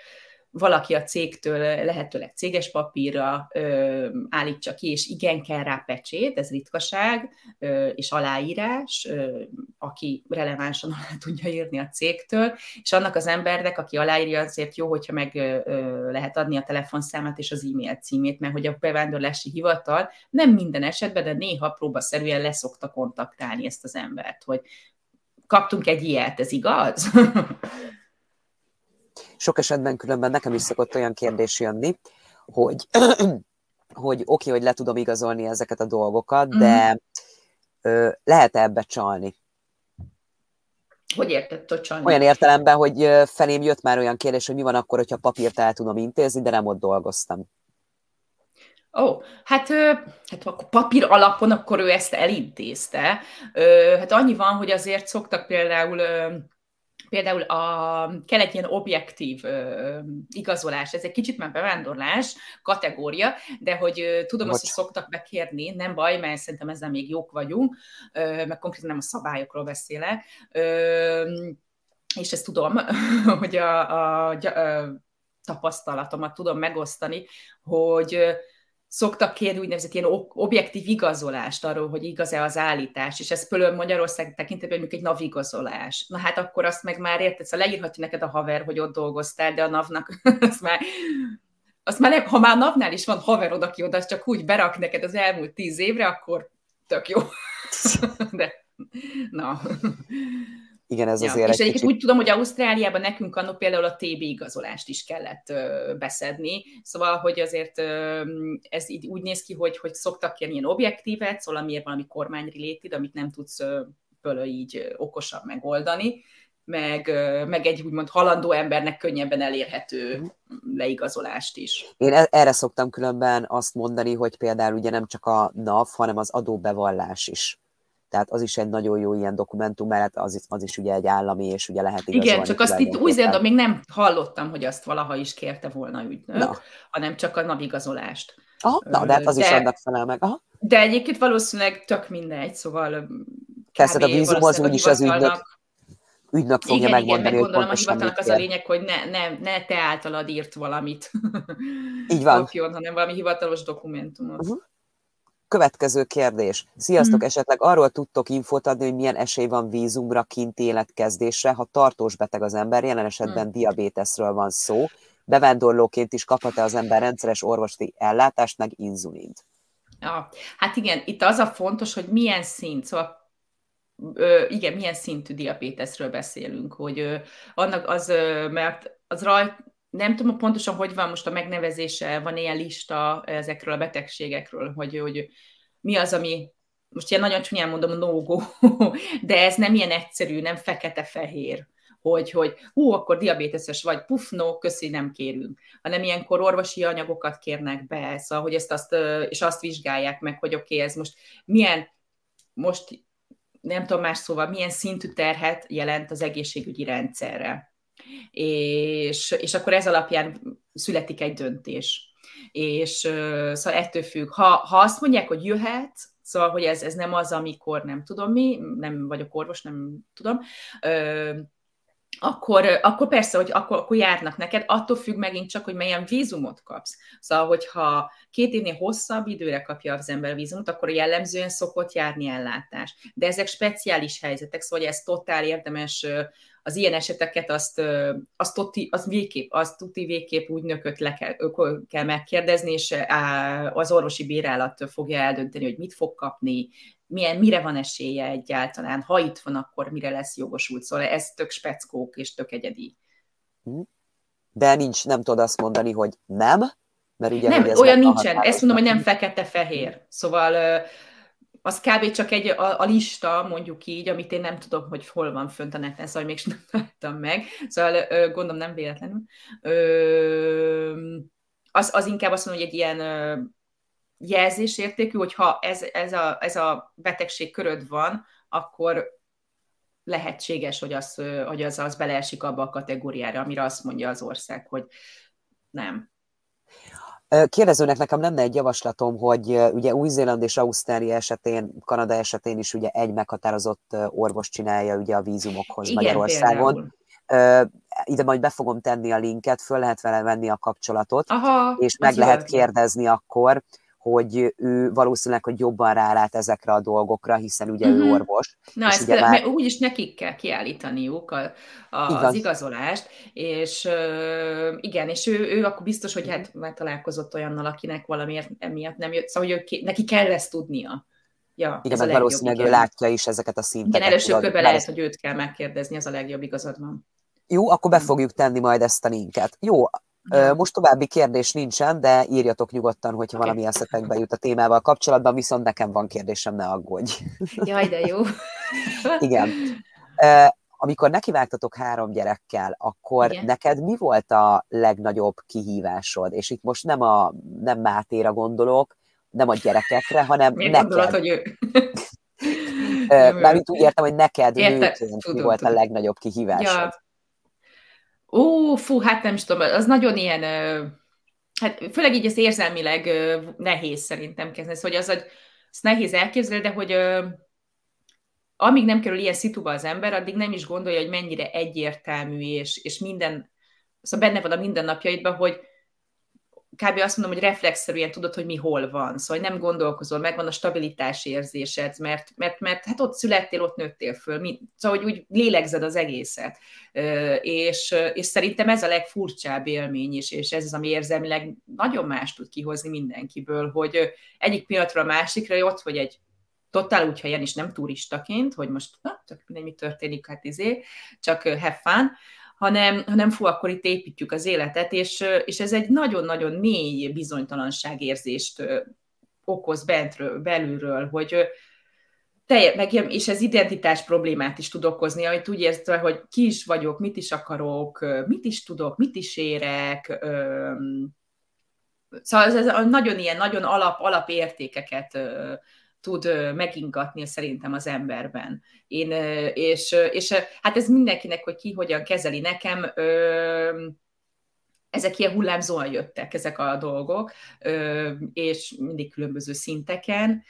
valaki a cégtől lehetőleg céges papírra ö, állítsa ki, és igen, kell rá pecsét, ez ritkaság, ö, és aláírás, ö, aki relevánsan alá tudja írni a cégtől, és annak az embernek, aki aláírja, azért jó, hogyha meg ö, lehet adni a telefonszámát és az e-mail címét, mert hogy a bevándorlási hivatal nem minden esetben, de néha próbaszerűen leszokta kontaktálni ezt az embert, hogy kaptunk egy ilyet, ez igaz? Sok esetben különben nekem is szokott olyan kérdés jönni, hogy, hogy oké, okay, hogy le tudom igazolni ezeket a dolgokat, de mm. lehet-e ebbe csalni? Hogy érted, hogy csalni? Olyan értelemben, hogy felém jött már olyan kérdés, hogy mi van akkor, hogyha papírt el tudom intézni, de nem ott dolgoztam. Ó, oh, hát, hát akkor papír alapon akkor ő ezt elintézte. Hát annyi van, hogy azért szoktak például például a, kell egy ilyen objektív ö, igazolás, ez egy kicsit már bevándorlás kategória, de hogy ö, tudom Bocs. azt, hogy szoktak bekérni, nem baj, mert szerintem ezzel még jók vagyunk, ö, meg konkrétan nem a szabályokról beszélek, ö, és ezt tudom, hogy a, a, a tapasztalatomat tudom megosztani, hogy szoktak kérni úgynevezett ilyen objektív igazolást arról, hogy igaz-e az állítás, és ez például Magyarország tekintetben mondjuk egy navigazolás. Na hát akkor azt meg már érted, szóval leírhatja neked a haver, hogy ott dolgoztál, de a navnak azt már azt már nem, ha már a navnál is van haverod, aki oda csak úgy berak neked az elmúlt tíz évre, akkor tök jó. De, na. Igen, ez ja, azért És egyébként kicsit... úgy tudom, hogy Ausztráliában nekünk annak például a TB igazolást is kellett ö, beszedni, szóval, hogy azért ö, ez így úgy néz ki, hogy, hogy szoktak kérni ilyen objektívet, szóval miért valami kormányrilétid, amit nem tudsz ö, így okosan megoldani, meg, ö, meg egy úgymond halandó embernek könnyebben elérhető mhm. leigazolást is. Én e-, erre szoktam különben azt mondani, hogy például ugye nem csak a NAV, hanem az adóbevallás is tehát az is egy nagyon jó ilyen dokumentum, mert az, az is ugye egy állami, és ugye lehet igazolni. Igen, csak azt itt új még nem hallottam, hogy azt valaha is kérte volna ügynök, na. hanem csak a navigazolást. Aha, na, de hát az de, is annak felel meg. Aha. De egyébként valószínűleg tök mindegy, szóval Persze, a vízum az úgyis az ügynök, ügynök fogja igen, megmondani, igen, hogy hivatalnak az a lényeg, hogy ne, ne, ne te általad írt valamit. Így van. Kapjon, hanem valami hivatalos dokumentumot. Uh-huh. Következő kérdés. Sziasztok, hmm. esetleg arról tudtok infót adni, hogy milyen esély van vízumra, kint életkezdésre, ha tartós beteg az ember, jelen esetben hmm. diabéteszről van szó, bevándorlóként is kaphat-e az ember rendszeres orvosi ellátást, meg inzulint? Ja, hát igen, itt az a fontos, hogy milyen szint, szóval igen, milyen szintű diabéteszről beszélünk, hogy annak az, mert az rajt, nem tudom pontosan, hogy van most a megnevezése, van ilyen lista ezekről a betegségekről, hogy, hogy mi az, ami most ilyen nagyon csúnyán mondom, no-go, de ez nem ilyen egyszerű, nem fekete-fehér, hogy, hogy hú, akkor diabéteses vagy, puf, no, köszi, nem kérünk, hanem ilyenkor orvosi anyagokat kérnek be, szóval, hogy ezt azt, és azt vizsgálják meg, hogy oké, okay, ez most milyen, most nem tudom más szóval, milyen szintű terhet jelent az egészségügyi rendszerre. És, és akkor ez alapján születik egy döntés. És szóval ettől függ. Ha, ha azt mondják, hogy jöhet, Szóval, hogy ez, ez nem az, amikor nem tudom mi, nem vagyok orvos, nem tudom, ö, akkor, akkor persze, hogy akkor, akkor járnak neked, attól függ megint csak, hogy milyen vízumot kapsz. Szóval, hogyha két évnél hosszabb időre kapja az ember vízumot, akkor jellemzően szokott járni ellátás. De ezek speciális helyzetek, szóval ez totál érdemes az ilyen eseteket azt, azt, tuti, azt, végképp, azt tuti végképp úgy nököt le kell, kell megkérdezni, és az orvosi bírálat fogja eldönteni, hogy mit fog kapni, milyen, mire van esélye egyáltalán, ha itt van, akkor mire lesz jogosult. Szóval ez tök speckók és tök egyedi. Hm. De nincs, nem tudod azt mondani, hogy nem, mert ugye, nem, olyan nincsen. Ezt mondom, hogy nem fekete-fehér. Szóval az kb. csak egy a, a lista, mondjuk így, amit én nem tudom, hogy hol van fönt a neten, szóval még nem találtam meg, szóval gondolom nem véletlenül. Ö, az, az inkább azt mondom, hogy egy ilyen ö, jelzésértékű, hogy ha ez, ez, a, ez a betegség köröd van, akkor lehetséges, hogy az, hogy az, az beleesik abba a kategóriára, amire azt mondja az ország, hogy nem. Kérdezőnek nekem lenne egy javaslatom, hogy ugye Új-Zéland és Ausztrália esetén, Kanada esetén is ugye egy meghatározott orvos csinálja ugye a vízumokhoz Igen, Magyarországon. Például. Ide majd be fogom tenni a linket, föl lehet vele venni a kapcsolatot, Aha, és meg lehet kérdezni akkor, hogy ő valószínűleg, hogy jobban rálát ezekre a dolgokra, hiszen ugye uh-huh. ő mhm. orvos. Na, és ezt ugye már... úgyis nekik kell kiállítaniuk a, a, az igazolást, és uh, igen, és ő, ő akkor biztos, hogy hát már találkozott olyannal, akinek valamiért emiatt nem jött, szóval hogy ő, neki kell ezt tudnia. Ja, igen, meg valószínűleg ő látja is ezeket a szinteket. Igen, első körben lehet, hogy őt kell megkérdezni, az a legjobb igazad van. Jó, akkor be fogjuk tenni majd ezt a linket. Jó. Most további kérdés nincsen, de írjatok nyugodtan, hogyha okay. valami eszetekbe jut a témával kapcsolatban, viszont nekem van kérdésem, ne aggódj. Jaj, de jó. Igen. Amikor nekivágtatok három gyerekkel, akkor Igen. neked mi volt a legnagyobb kihívásod? És itt most nem, a, nem Mátéra gondolok, nem a gyerekekre, hanem Miért neked. Gondolod, hogy ő? Mármint úgy értem, hogy neked Érte, nőként tudom, mi volt tudom. a legnagyobb kihívásod? Ja. Ó, fú, hát nem is tudom, az nagyon ilyen, hát főleg így az érzelmileg nehéz szerintem kezdeni, hogy az, hogy ezt nehéz elképzelni, de hogy amíg nem kerül ilyen szituba az ember, addig nem is gondolja, hogy mennyire egyértelmű, és, és minden, szóval benne van a mindennapjaidban, hogy kb. azt mondom, hogy reflexzerűen tudod, hogy mi hol van. Szóval nem gondolkozol, megvan a stabilitás érzésed, mert, mert, mert hát ott születtél, ott nőttél föl. Mi, szóval, hogy úgy lélegzed az egészet. És, és szerintem ez a legfurcsább élmény is, és ez az, ami érzelmileg nagyon más tud kihozni mindenkiből, hogy egyik pillanatra a másikra, hogy ott vagy egy totál úgy helyen is nem turistaként, hogy most na, tök mindegy, mi történik, hát izé, csak have fun, hanem, hanem fú, akkor itt építjük az életet, és, és ez egy nagyon-nagyon mély bizonytalanságérzést okoz bentről, belülről, hogy telje, meg, és ez identitás problémát is tud okozni, hogy úgy érzed, hogy ki is vagyok, mit is akarok, mit is tudok, mit is érek, Szóval ez, ez nagyon ilyen, nagyon alap, alapértékeket tud megingatni szerintem az emberben. Én, és, és hát ez mindenkinek, hogy ki hogyan kezeli nekem, ezek ilyen hullámzóan jöttek, ezek a dolgok, és mindig különböző szinteken,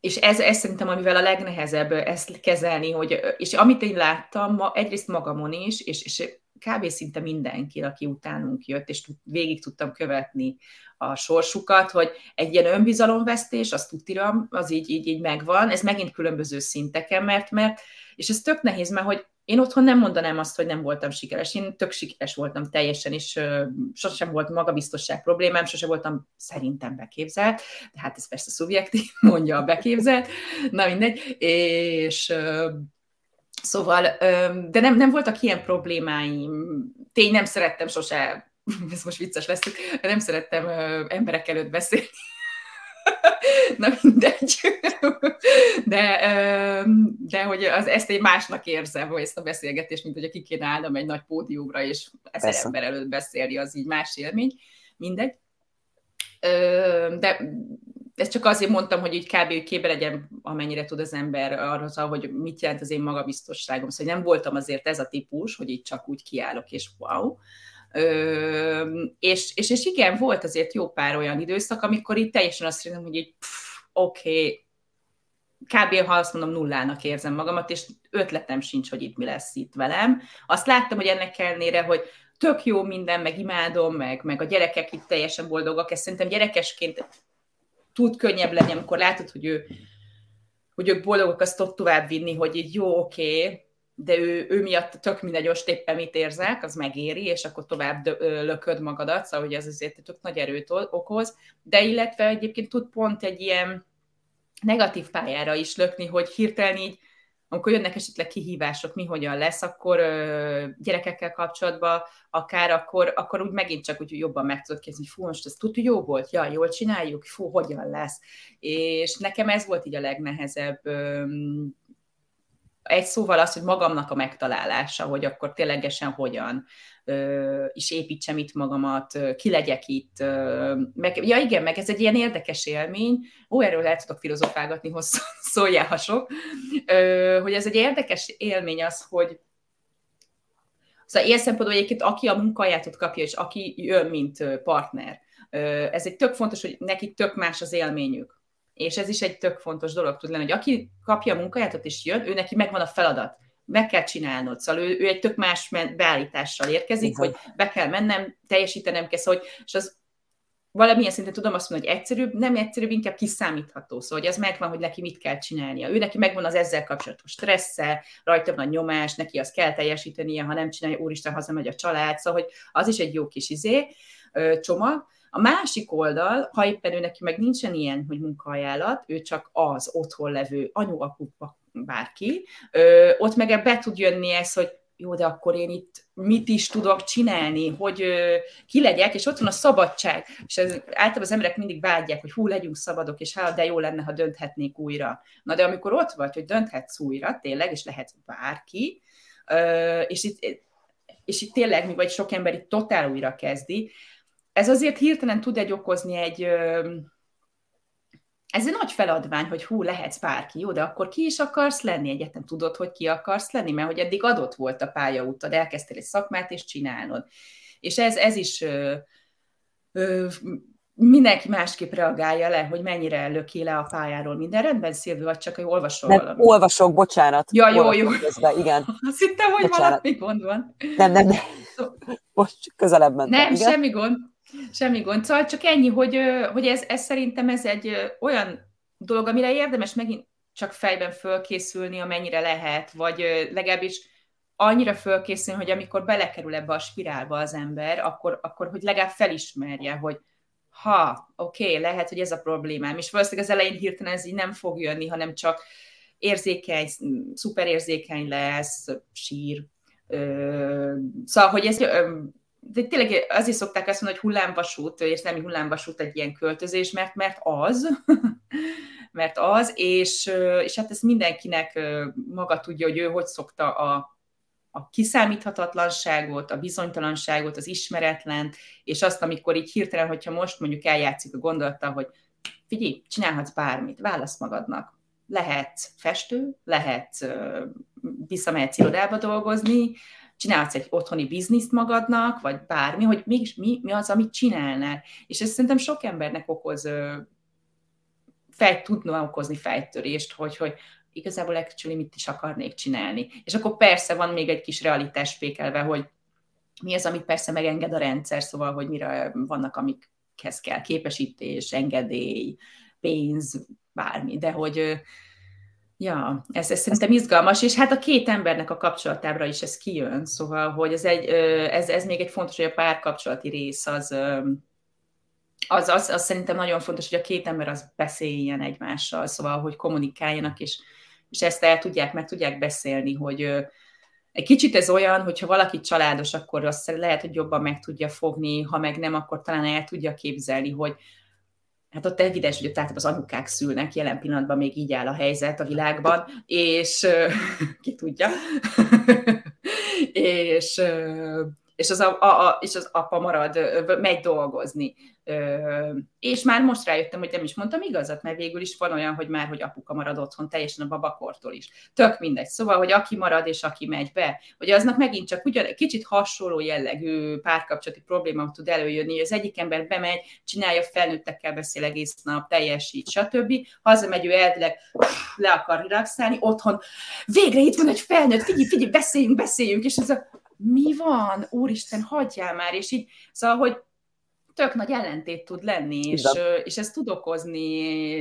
és ez, ez szerintem, amivel a legnehezebb ezt kezelni, hogy, és amit én láttam, ma, egyrészt magamon is, és, és kb. szinte mindenki, aki utánunk jött, és végig tudtam követni a sorsukat, hogy egy ilyen önbizalomvesztés, azt tudtam, az így, így, így megvan, ez megint különböző szinteken, mert, mert és ez tök nehéz, mert hogy én otthon nem mondanám azt, hogy nem voltam sikeres. Én tök sikeres voltam teljesen, és sosem volt magabiztosság problémám, sosem voltam szerintem beképzelt, de hát ez persze szubjektív, mondja a beképzelt, na mindegy, és szóval, de nem, nem voltak ilyen problémáim. Tény, nem szerettem sose, ez most vicces lesz, nem szerettem emberek előtt beszélni, Na mindegy. De, de hogy az, ezt egy másnak érzem, hogy ezt a beszélgetést, mint hogy ki kéne állnom egy nagy pódiumra, és ezer Persze. ember előtt beszélni, az így más élmény. Mindegy. De ezt csak azért mondtam, hogy így kb. képbe legyen, amennyire tud az ember arra, hogy mit jelent az én magabiztosságom. Szóval nem voltam azért ez a típus, hogy így csak úgy kiállok, és wow, Ö, és, és, és igen, volt azért jó pár olyan időszak, amikor itt teljesen azt mondom, hogy így oké, okay, kb. ha azt mondom, nullának érzem magamat, és ötletem sincs, hogy itt mi lesz itt velem. Azt láttam, hogy ennek ellenére, hogy tök jó minden, meg imádom, meg, meg a gyerekek itt teljesen boldogak, ezt szerintem gyerekesként tud könnyebb lenni, amikor látod, hogy ő hogy ők boldogok, azt ott tovább vinni, hogy így jó, oké, okay, de ő, ő miatt tök mindegy, most éppen mit érzek, az megéri, és akkor tovább lököd magadat, szóval hogy ez azért tök nagy erőt okoz, de illetve egyébként tud pont egy ilyen negatív pályára is lökni, hogy hirtelen így, amikor jönnek esetleg kihívások, mi hogyan lesz, akkor ö, gyerekekkel kapcsolatban, akár akkor, akkor úgy megint csak úgy jobban meg tudod kérdezni, hogy fú, most ez tudja jó volt, ja, jól csináljuk, fú, hogyan lesz. És nekem ez volt így a legnehezebb ö, egy szóval az, hogy magamnak a megtalálása, hogy akkor ténylegesen hogyan is építsem itt magamat, ö, ki legyek itt. Meg, ja igen, meg ez egy ilyen érdekes élmény, ó, erről el tudok filozofálgatni, hosszú ö, hogy ez egy érdekes élmény az, hogy Szóval ilyen szempontból egyébként aki a munkahelyet kapja, és aki jön, mint partner, ez egy tök fontos, hogy nekik tök más az élményük és ez is egy tök fontos dolog tud lenni, hogy aki kapja a munkáját és jön, ő neki megvan a feladat, meg kell csinálnod. Szóval ő, ő egy tök más beállítással érkezik, Igen. hogy be kell mennem, teljesítenem kell, szóval, és az valamilyen szinten tudom azt mondani, hogy egyszerűbb, nem egyszerűbb, inkább kiszámítható. Szóval, hogy az megvan, hogy neki mit kell csinálnia. Ő neki megvan az ezzel kapcsolatos stressze, rajta van a nyomás, neki azt kell teljesítenie, ha nem csinálja, úristen, hazamegy a család. Szóval, hogy az is egy jó kis izé, csomag. A másik oldal, ha éppen ő neki meg nincsen ilyen, hogy munkaajánlat, ő csak az otthon levő anyu, apu, bárki, ö, ott meg be tud jönni ez, hogy jó, de akkor én itt mit is tudok csinálni, hogy ö, ki legyek, és ott van a szabadság. És ez, általában az emberek mindig vágyják, hogy hú, legyünk szabadok, és hát de jó lenne, ha dönthetnék újra. Na de amikor ott vagy, hogy dönthetsz újra, tényleg, és lehet bárki, ö, és itt, és itt tényleg, vagy sok ember itt totál újra kezdi, ez azért hirtelen tud egy okozni egy, ez egy nagy feladvány, hogy hú, lehetsz bárki, jó, de akkor ki is akarsz lenni? Egyetem tudod, hogy ki akarsz lenni, mert hogy eddig adott volt a pályaútad, elkezdtél egy szakmát, és csinálod. És ez, ez is ö, ö, mindenki másképp reagálja le, hogy mennyire löki le a pályáról. Minden rendben, Szilvi, vagy csak, hogy olvasol nem, valamit? olvasok, bocsánat. Ja, jó, jó. Közben, igen. Azt hittem, hogy bocsánat. valami gond van. Nem, nem, nem. Most közelebb mentem. Nem, igen? semmi gond. Semmi gond. Szóval csak ennyi, hogy, hogy ez, ez szerintem ez egy olyan dolog, amire érdemes megint csak fejben fölkészülni, amennyire lehet, vagy legalábbis annyira fölkészülni, hogy amikor belekerül ebbe a spirálba az ember, akkor, akkor hogy legalább felismerje, hogy ha, oké, okay, lehet, hogy ez a problémám, és valószínűleg az elején hirtelen ez így nem fog jönni, hanem csak érzékeny, szuperérzékeny lesz, sír. Szóval, hogy ez de tényleg azért szokták azt mondani, hogy hullámvasút, érzelmi hullámvasút egy ilyen költözés, mert, mert az, mert az, és, és hát ezt mindenkinek maga tudja, hogy ő hogy szokta a, a kiszámíthatatlanságot, a bizonytalanságot, az ismeretlent, és azt, amikor így hirtelen, hogyha most mondjuk eljátszik a gondolattal, hogy figyelj, csinálhatsz bármit, válasz magadnak. Lehet festő, lehet visszamehetsz irodába dolgozni, csinálsz egy otthoni bizniszt magadnak, vagy bármi, hogy mégis mi, mi az, amit csinálnál. És ez szerintem sok embernek okoz, fej, tudna okozni fejtörést, hogy, hogy igazából actually mit is akarnék csinálni. És akkor persze van még egy kis realitás spékelve, hogy mi az, amit persze megenged a rendszer, szóval, hogy mire vannak, amikhez kell képesítés, engedély, pénz, bármi, de hogy Ja, ez, ez szerintem izgalmas, és hát a két embernek a kapcsolatára is ez kijön, szóval, hogy ez, egy, ez, ez még egy fontos, hogy a párkapcsolati rész az, az, az, az szerintem nagyon fontos, hogy a két ember az beszéljen egymással, szóval, hogy kommunikáljanak, és, és ezt el tudják, meg tudják beszélni, hogy egy kicsit ez olyan, hogyha valaki családos, akkor azt lehet, hogy jobban meg tudja fogni, ha meg nem, akkor talán el tudja képzelni, hogy hát ott evidens, hogy ott általában az anyukák szülnek, jelen pillanatban még így áll a helyzet a világban, és ki tudja, és, és, az a, a, a, és az apa marad, megy dolgozni. És már most rájöttem, hogy nem is mondtam igazat, mert végül is van olyan, hogy már, hogy apuka marad otthon, teljesen a babakortól is. Tök mindegy. Szóval, hogy aki marad és aki megy be, hogy aznak megint csak ugyan, kicsit hasonló jellegű párkapcsolati probléma tud előjönni, hogy az egyik ember bemegy, csinálja, felnőttekkel beszél egész nap, teljesít, stb. Hazamegy, ő elvileg le akar relaxálni, otthon végre itt van egy felnőtt, figyelj, figyelj, beszéljünk, beszéljünk, és ez a mi van, úristen, hagyjál már, és így, szóval, hogy tök nagy ellentét tud lenni, és, és ez tud okozni,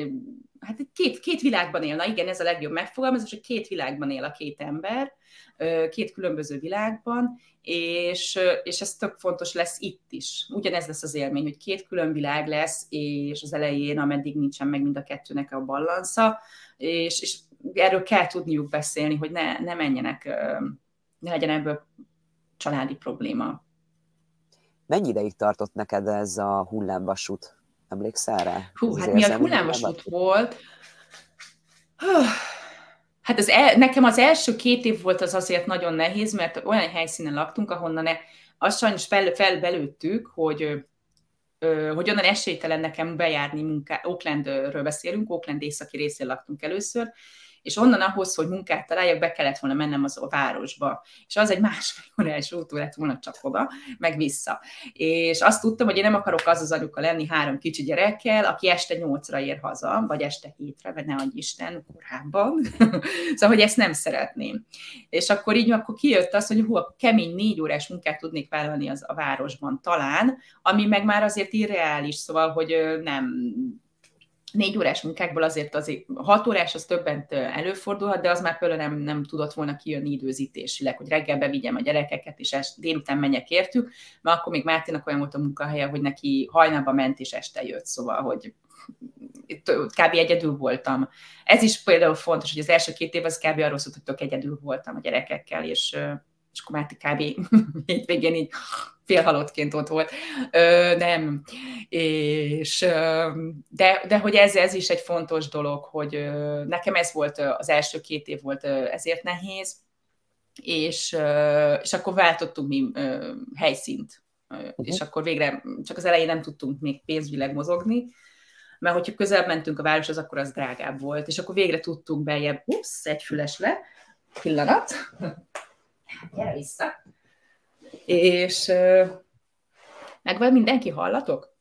hát két, két világban él, na igen, ez a legjobb megfogalmazás, hogy két világban él a két ember, két különböző világban, és, és ez tök fontos lesz itt is. Ugyanez lesz az élmény, hogy két külön világ lesz, és az elején, ameddig nincsen meg mind a kettőnek a ballansza, és, és erről kell tudniuk beszélni, hogy ne, ne menjenek, ne legyen ebből családi probléma. Mennyi ideig tartott neked ez a hullámvasút? Emlékszel rá? Hú, hát mi a hullámvasút volt? Hát az el, nekem az első két év volt az azért nagyon nehéz, mert olyan helyszínen laktunk, ahonnan ne, azt sajnos fel, felbelőttük, hogy hogy onnan esélytelen nekem bejárni munká, Oaklandről beszélünk, Oakland északi részén laktunk először, és onnan ahhoz, hogy munkát találjak, be kellett volna mennem az a városba. És az egy másfél órás út lett volna csak oda, meg vissza. És azt tudtam, hogy én nem akarok az az anyuka lenni három kicsi gyerekkel, aki este nyolcra ér haza, vagy este hétre, vagy ne adj Isten, korábban. szóval, hogy ezt nem szeretném. És akkor így akkor kijött az, hogy hú, a kemény négy órás munkát tudnék vállalni az a városban talán, ami meg már azért irreális, szóval, hogy nem négy órás munkákból azért az hat órás az többent előfordulhat, de az már például nem, nem tudott volna kijönni időzítésileg, hogy reggel bevigyem a gyerekeket, és est, délután menjek értük, mert akkor még Mártinak olyan volt a munkahelye, hogy neki hajnalba ment, és este jött, szóval, hogy kb. egyedül voltam. Ez is például fontos, hogy az első két év az kb. arról szólt, hogy tök egyedül voltam a gyerekekkel, és és akkor Máté kb. hétvégén így félhalottként ott volt. Ö, nem. És, de, de hogy ez, ez is egy fontos dolog, hogy nekem ez volt, az első két év volt ezért nehéz, és, és akkor váltottunk mi helyszínt, uh-huh. és akkor végre csak az elején nem tudtunk még pénzvileg mozogni, mert hogyha közel mentünk a városhoz, akkor az drágább volt, és akkor végre tudtunk bejebb, ups, egy füles le, pillanat, gyere vissza. És megvan mindenki, hallatok?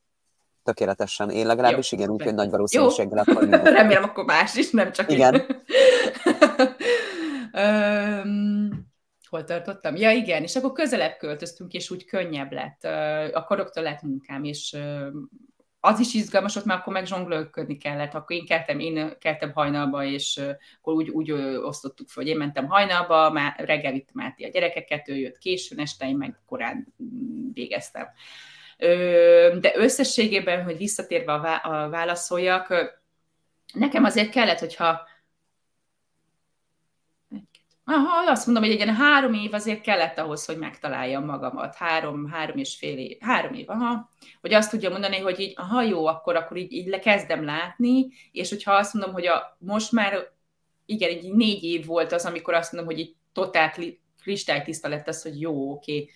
Tökéletesen. Én legalábbis Jó. igen, úgyhogy nagy valószínűséggel akkor Remélem akkor más is, nem csak igen. én. hol tartottam? Ja, igen, és akkor közelebb költöztünk, és úgy könnyebb lett. A karoktól lett munkám, és az is izgalmas ott, mert akkor meg zsonglőködni kellett, akkor én keltem, én keltem hajnalba, és akkor úgy, úgy osztottuk fel, hogy én mentem hajnalba, már reggel vittem át a gyerekeket, ő jött későn, este én meg korán végeztem. De összességében, hogy visszatérve a válaszoljak, nekem azért kellett, hogyha Aha, azt mondom, hogy egy ilyen három év azért kellett ahhoz, hogy megtaláljam magamat. Három, három és fél év. Három év, aha. Hogy azt tudja mondani, hogy így, aha, jó, akkor, akkor így, így lekezdem látni, és hogyha azt mondom, hogy a, most már, igen, így négy év volt az, amikor azt mondom, hogy így totál kristálytiszta lett az, hogy jó, oké,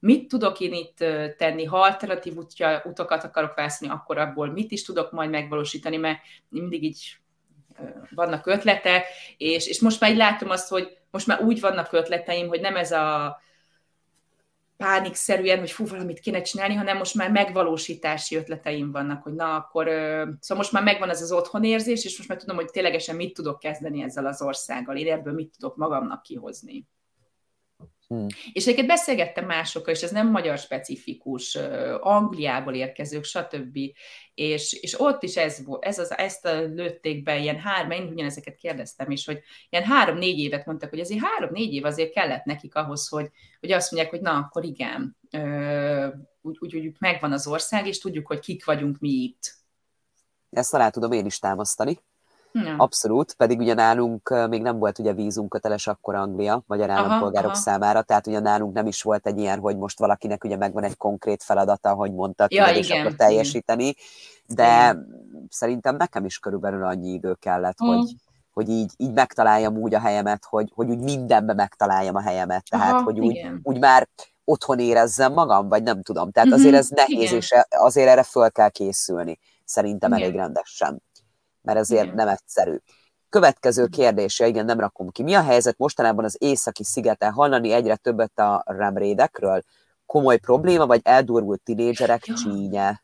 mit tudok én itt tenni, ha alternatív utja, utakat akarok vászni, akkor abból mit is tudok majd megvalósítani, mert mindig így vannak ötletek, és, és most már így látom azt, hogy most már úgy vannak ötleteim, hogy nem ez a pánikszerűen, hogy fú, valamit kéne csinálni, hanem most már megvalósítási ötleteim vannak, hogy na akkor, szóval most már megvan ez az otthonérzés, és most már tudom, hogy ténylegesen mit tudok kezdeni ezzel az országgal, én ebből mit tudok magamnak kihozni. Hmm. És egyébként beszélgettem másokkal, és ez nem magyar specifikus, Angliából érkezők, stb. És, és ott is ez, ez az, ezt a lőtték be, ilyen három, én ugyanezeket kérdeztem is, hogy ilyen három-négy évet mondtak, hogy azért három-négy év azért kellett nekik ahhoz, hogy, hogy azt mondják, hogy na, akkor igen, úgy, úgy, úgy megvan az ország, és tudjuk, hogy kik vagyunk mi itt. Ezt alá tudom én is támasztani. Ja. Abszolút, pedig ugye nálunk még nem volt ugye vízumköteles akkor Anglia, magyar állampolgárok aha, számára, tehát ugye nálunk nem is volt egy ilyen, hogy most valakinek ugye megvan egy konkrét feladata, hogy mondtad, ja, és akkor teljesíteni, de igen. szerintem nekem is körülbelül annyi idő kellett, mm. hogy, hogy így, így megtaláljam úgy a helyemet, hogy, hogy úgy mindenbe megtaláljam a helyemet, tehát Aha, hogy úgy, úgy már otthon érezzem magam, vagy nem tudom. Tehát azért mhm, ez nehéz, igen. és azért erre föl kell készülni, szerintem igen. elég rendesen mert ezért nem egyszerű. Következő kérdése, igen, nem rakom ki. Mi a helyzet mostanában az északi szigeten? Hallani egyre többet a remrédekről? Komoly probléma, vagy eldurvult tinédzserek csínye?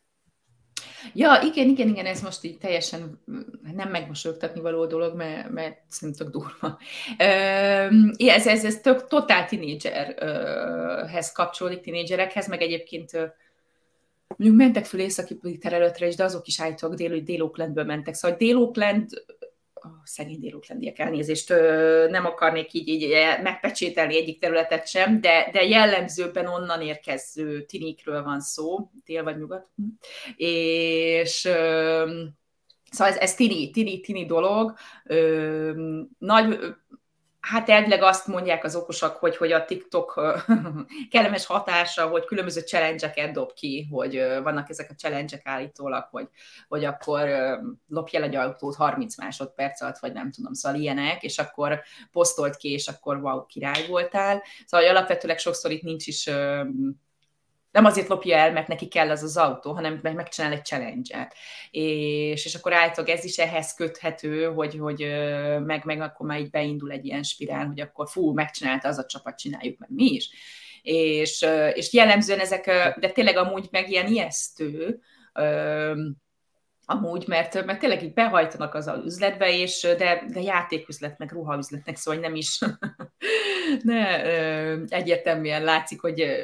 Ja, igen, igen, igen, ez most így teljesen nem megmosolyogtatni való dolog, mert, mert szerintem tök durva. ez, ez, ez tök, totál tinédzserhez kapcsolódik, tinédzserekhez, meg egyébként mondjuk mentek föl északi területre is, de azok is állítólag dél, dél mentek. Szóval dél oh, szegény dél elnézést, nem akarnék így, így megpecsételni egyik területet sem, de, de jellemzőben onnan érkező tinikről van szó, dél vagy nyugat. És szóval ez, ez tini, tini, tini dolog. Nagy Hát elvileg azt mondják az okosak, hogy, hogy a TikTok kellemes hatása, hogy különböző challenge dob ki, hogy vannak ezek a challenge állítólag, hogy, hogy akkor lopj el egy autót 30 másodperc alatt, vagy nem tudom, szóval ilyenek, és akkor posztolt ki, és akkor wow, király voltál. Szóval alapvetőleg sokszor itt nincs is nem azért lopja el, mert neki kell az az autó, hanem mert megcsinál egy challenge-et. És, és akkor állítólag ez is ehhez köthető, hogy, hogy meg, meg akkor már így beindul egy ilyen spirál, hogy akkor fú, megcsinálta az a csapat, csináljuk meg mi is. És, és jellemzően ezek, de tényleg amúgy meg ilyen ijesztő, amúgy, mert, mert tényleg így behajtanak az az üzletbe, és de, de játéküzletnek, ruhaüzletnek, szóval nem is ne, egyértelműen látszik, hogy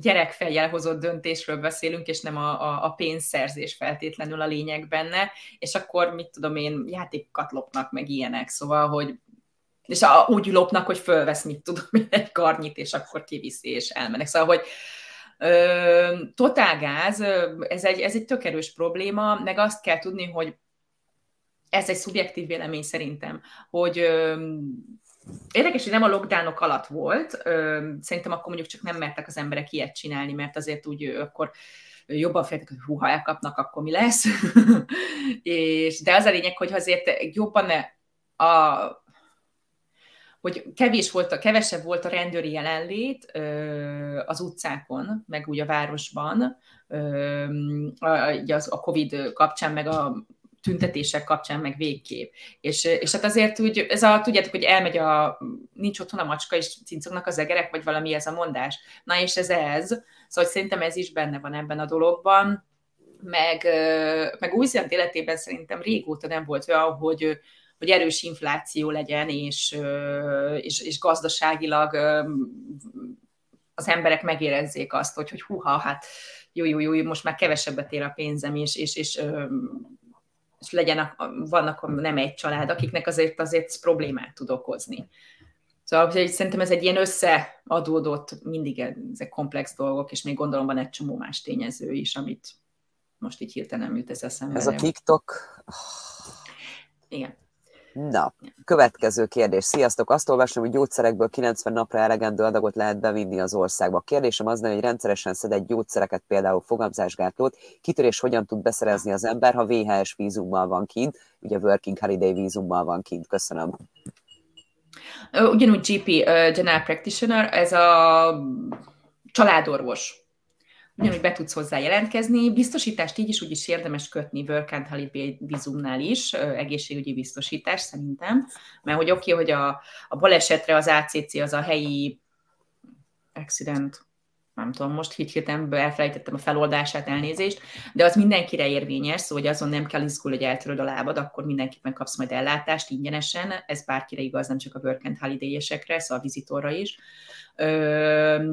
gyerekfejjel hozott döntésről beszélünk, és nem a, a, a pénzszerzés feltétlenül a lényeg benne, és akkor, mit tudom én, játékokat lopnak, meg ilyenek, szóval, hogy és a, úgy lopnak, hogy fölvesz, mit tudom én, egy karnyit, és akkor kiviszi, és elmennek. Szóval, hogy totálgáz, ez egy, ez egy tök erős probléma, meg azt kell tudni, hogy ez egy szubjektív vélemény szerintem, hogy ö, Érdekes, hogy nem a lockdownok alatt volt, szerintem akkor mondjuk csak nem mertek az emberek ilyet csinálni, mert azért úgy akkor jobban féltek, hogy húha elkapnak, akkor mi lesz. és, de az a lényeg, hogy azért jobban a, hogy kevés volt, a, kevesebb volt a rendőri jelenlét ö, az utcákon, meg úgy a városban, ö, a, a Covid kapcsán, meg a tüntetések kapcsán meg végképp. És, és hát azért úgy, ez a, tudjátok, hogy elmegy a, nincs otthon a macska, és cincognak az egerek, vagy valami ez a mondás. Na és ez ez. Szóval szerintem ez is benne van ebben a dologban. Meg, meg új életében szerintem régóta nem volt olyan, hogy, hogy erős infláció legyen, és, és, és gazdaságilag az emberek megérezzék azt, hogy, hogy húha, hát jó, jó, jó, most már kevesebbet ér a pénzem, és, és, és és legyen, vannak nem egy család, akiknek azért azért problémát tud okozni. Szóval hogy szerintem ez egy ilyen összeadódott, mindig ezek komplex dolgok, és még gondolom van egy csomó más tényező is, amit most így hirtelen jut ez eszembe. Ez a TikTok... Igen. Na, következő kérdés. Sziasztok! Azt olvasom, hogy gyógyszerekből 90 napra elegendő adagot lehet bevinni az országba. Kérdésem az, hogy rendszeresen szedett gyógyszereket, például fogamzásgátlót, kitörés hogyan tud beszerezni az ember, ha VHS vízummal van kint, ugye Working Holiday vízummal van kint. Köszönöm. Ugyanúgy GP, General Practitioner, ez a családorvos ugyanúgy be tudsz hozzá jelentkezni. Biztosítást így is úgy is érdemes kötni Work and Holiday vízumnál is, egészségügyi biztosítás szerintem, mert hogy oké, okay, hogy a, a balesetre az ACC az a helyi accident nem tudom, most hirtelen elfelejtettem a feloldását, elnézést, de az mindenkire érvényes, szóval hogy azon nem kell izgulni, hogy eltöröd a lábad, akkor mindenképpen kapsz majd ellátást ingyenesen, ez bárkire igaz, nem csak a work and holiday szóval a vizitorra is.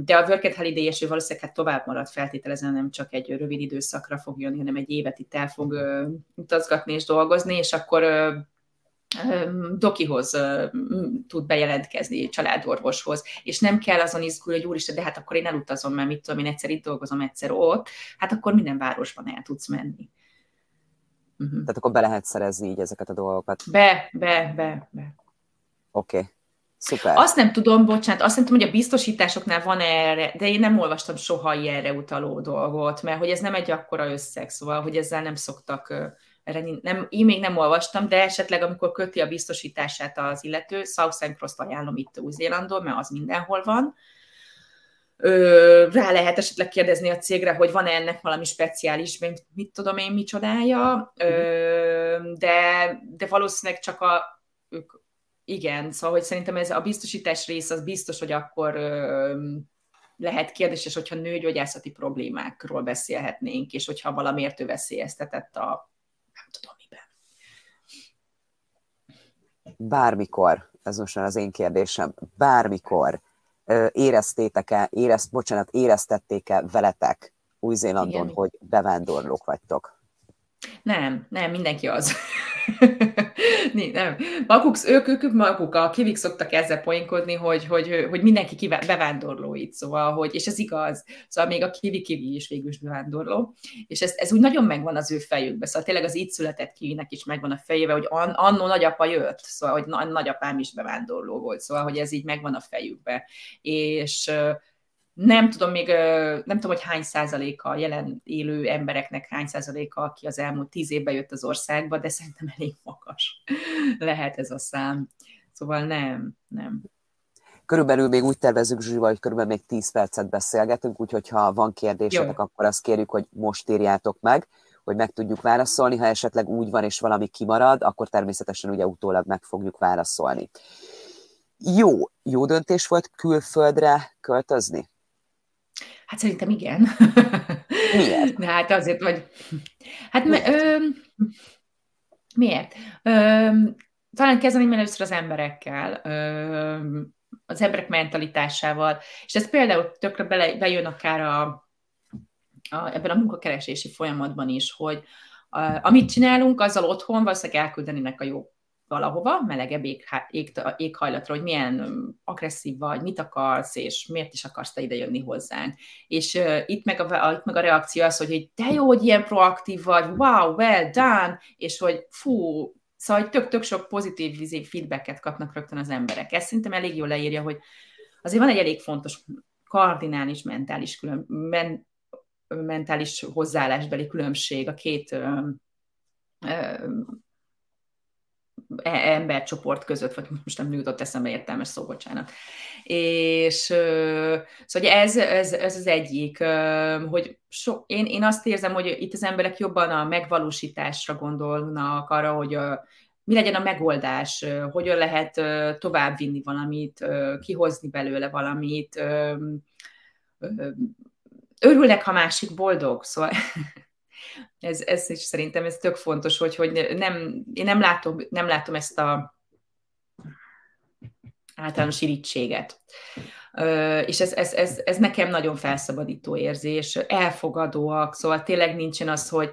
De a work and holiday valószínűleg hát tovább marad feltételezem, nem csak egy rövid időszakra fog jönni, hanem egy évet itt el fog utazgatni és dolgozni, és akkor dokihoz tud bejelentkezni, családorvoshoz, és nem kell azon izgulni, hogy úristen, de hát akkor én elutazom, mert mit tudom, én egyszer itt dolgozom, egyszer ott, hát akkor minden városban el tudsz menni. Uh-huh. Tehát akkor be lehet szerezni így ezeket a dolgokat. Be, be, be, be. Oké. Okay. Szuper. Azt nem tudom, bocsánat, azt nem tudom, hogy a biztosításoknál van erre, de én nem olvastam soha ilyenre utaló dolgot, mert hogy ez nem egy akkora összeg, szóval, hogy ezzel nem szoktak erre nem, én még nem olvastam, de esetleg amikor köti a biztosítását az illető, South Cross-t ajánlom itt Új-Zélandon, mert az mindenhol van. Ö, rá lehet esetleg kérdezni a cégre, hogy van-e ennek valami speciális, mit, mit tudom én, micsodája, ö, de, de valószínűleg csak a, ők, igen, szóval hogy szerintem ez a biztosítás rész az biztos, hogy akkor ö, lehet kérdéses, hogyha nőgyógyászati problémákról beszélhetnénk, és hogyha valamiért ő veszélyeztetett a tudom miben. Bármikor, ez most az én kérdésem, bármikor éreztétek-e, érezt, bocsánat, éreztették-e veletek Új-Zélandon, Igen. hogy bevándorlók vagytok? Nem, nem, mindenki az. nem. Maguk, ők, ők, maguk, a kivik szoktak ezzel poénkodni, hogy, hogy, hogy mindenki kivá, bevándorló itt, szóval, hogy, és ez igaz, szóval még a kivi kivi is végül is bevándorló, és ez, ez úgy nagyon megvan az ő fejükbe, szóval tényleg az itt született kivinek is megvan a fejébe, hogy an, annó nagyapa jött, szóval, hogy nagyapám is bevándorló volt, szóval, hogy ez így megvan a fejükbe, és nem tudom még, nem tudom, hogy hány százaléka a jelen élő embereknek, hány százaléka, aki az elmúlt tíz évben jött az országba, de szerintem elég magas lehet ez a szám. Szóval nem, nem. Körülbelül még úgy tervezünk, Zsuzsival, hogy körülbelül még 10 percet beszélgetünk, úgyhogy ha van kérdésetek, Jó. akkor azt kérjük, hogy most írjátok meg, hogy meg tudjuk válaszolni. Ha esetleg úgy van, és valami kimarad, akkor természetesen ugye utólag meg fogjuk válaszolni. Jó, jó döntés volt külföldre költözni? Hát szerintem igen. Miért? De hát azért, hogy... Hát miért? Ö, miért? Ö, talán kezdeni először az emberekkel, ö, az emberek mentalitásával, és ez például tökre bele, bejön akár a, a, ebben a munkakeresési folyamatban is, hogy a, amit csinálunk, azzal otthon valószínűleg elküldenének a jó valahova, melegebb ég, ég, éghajlatra, hogy milyen agresszív vagy, mit akarsz, és miért is akarsz te ide jönni hozzánk. És uh, itt, meg a, itt meg a reakció az, hogy, hogy te jó, hogy ilyen proaktív vagy, wow, well done, és hogy fú, szóval tök-tök sok pozitív feedbacket kapnak rögtön az emberek. Ez szerintem elég jól leírja, hogy azért van egy elég fontos kardinális mentális, külön, men, mentális hozzáállásbeli különbség a két ö, ö, embercsoport között, vagy most nem jutott eszembe értelmes szó, bocsánat. És szóval ez, ez, ez az egyik, hogy so, én, én azt érzem, hogy itt az emberek jobban a megvalósításra gondolnak, arra, hogy a, mi legyen a megoldás, hogyan lehet továbbvinni valamit, kihozni belőle valamit, örülnek, ha másik boldog, szóval ez, ez is szerintem ez tök fontos, hogy, hogy nem, én nem látom, nem látom ezt a általános irítséget. És ez, ez, ez, ez nekem nagyon felszabadító érzés, elfogadóak, szóval tényleg nincsen az, hogy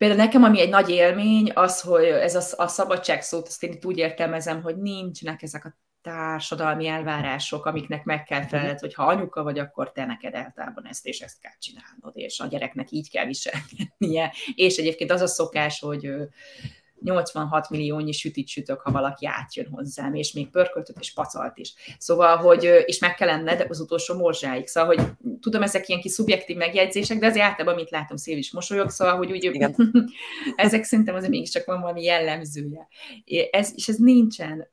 Például nekem, ami egy nagy élmény, az, hogy ez a, a szabadság szót, azt én itt úgy értelmezem, hogy nincsenek ezek a társadalmi elvárások, amiknek meg kell felelned, hogy ha anyuka vagy, akkor te neked általában ezt és ezt kell csinálnod, és a gyereknek így kell viselkednie. És egyébként az a szokás, hogy 86 milliónyi sütit sütök, ha valaki átjön hozzám, és még pörköltöt és pacalt is. Szóval, hogy, és meg kell lenned az utolsó morzsáig. Szóval, hogy tudom, ezek ilyen kis szubjektív megjegyzések, de azért általában, amit látom, szél is mosolyog, szóval, hogy úgy, ezek szerintem azért mégiscsak van valami jellemzője. Ez, és ez nincsen.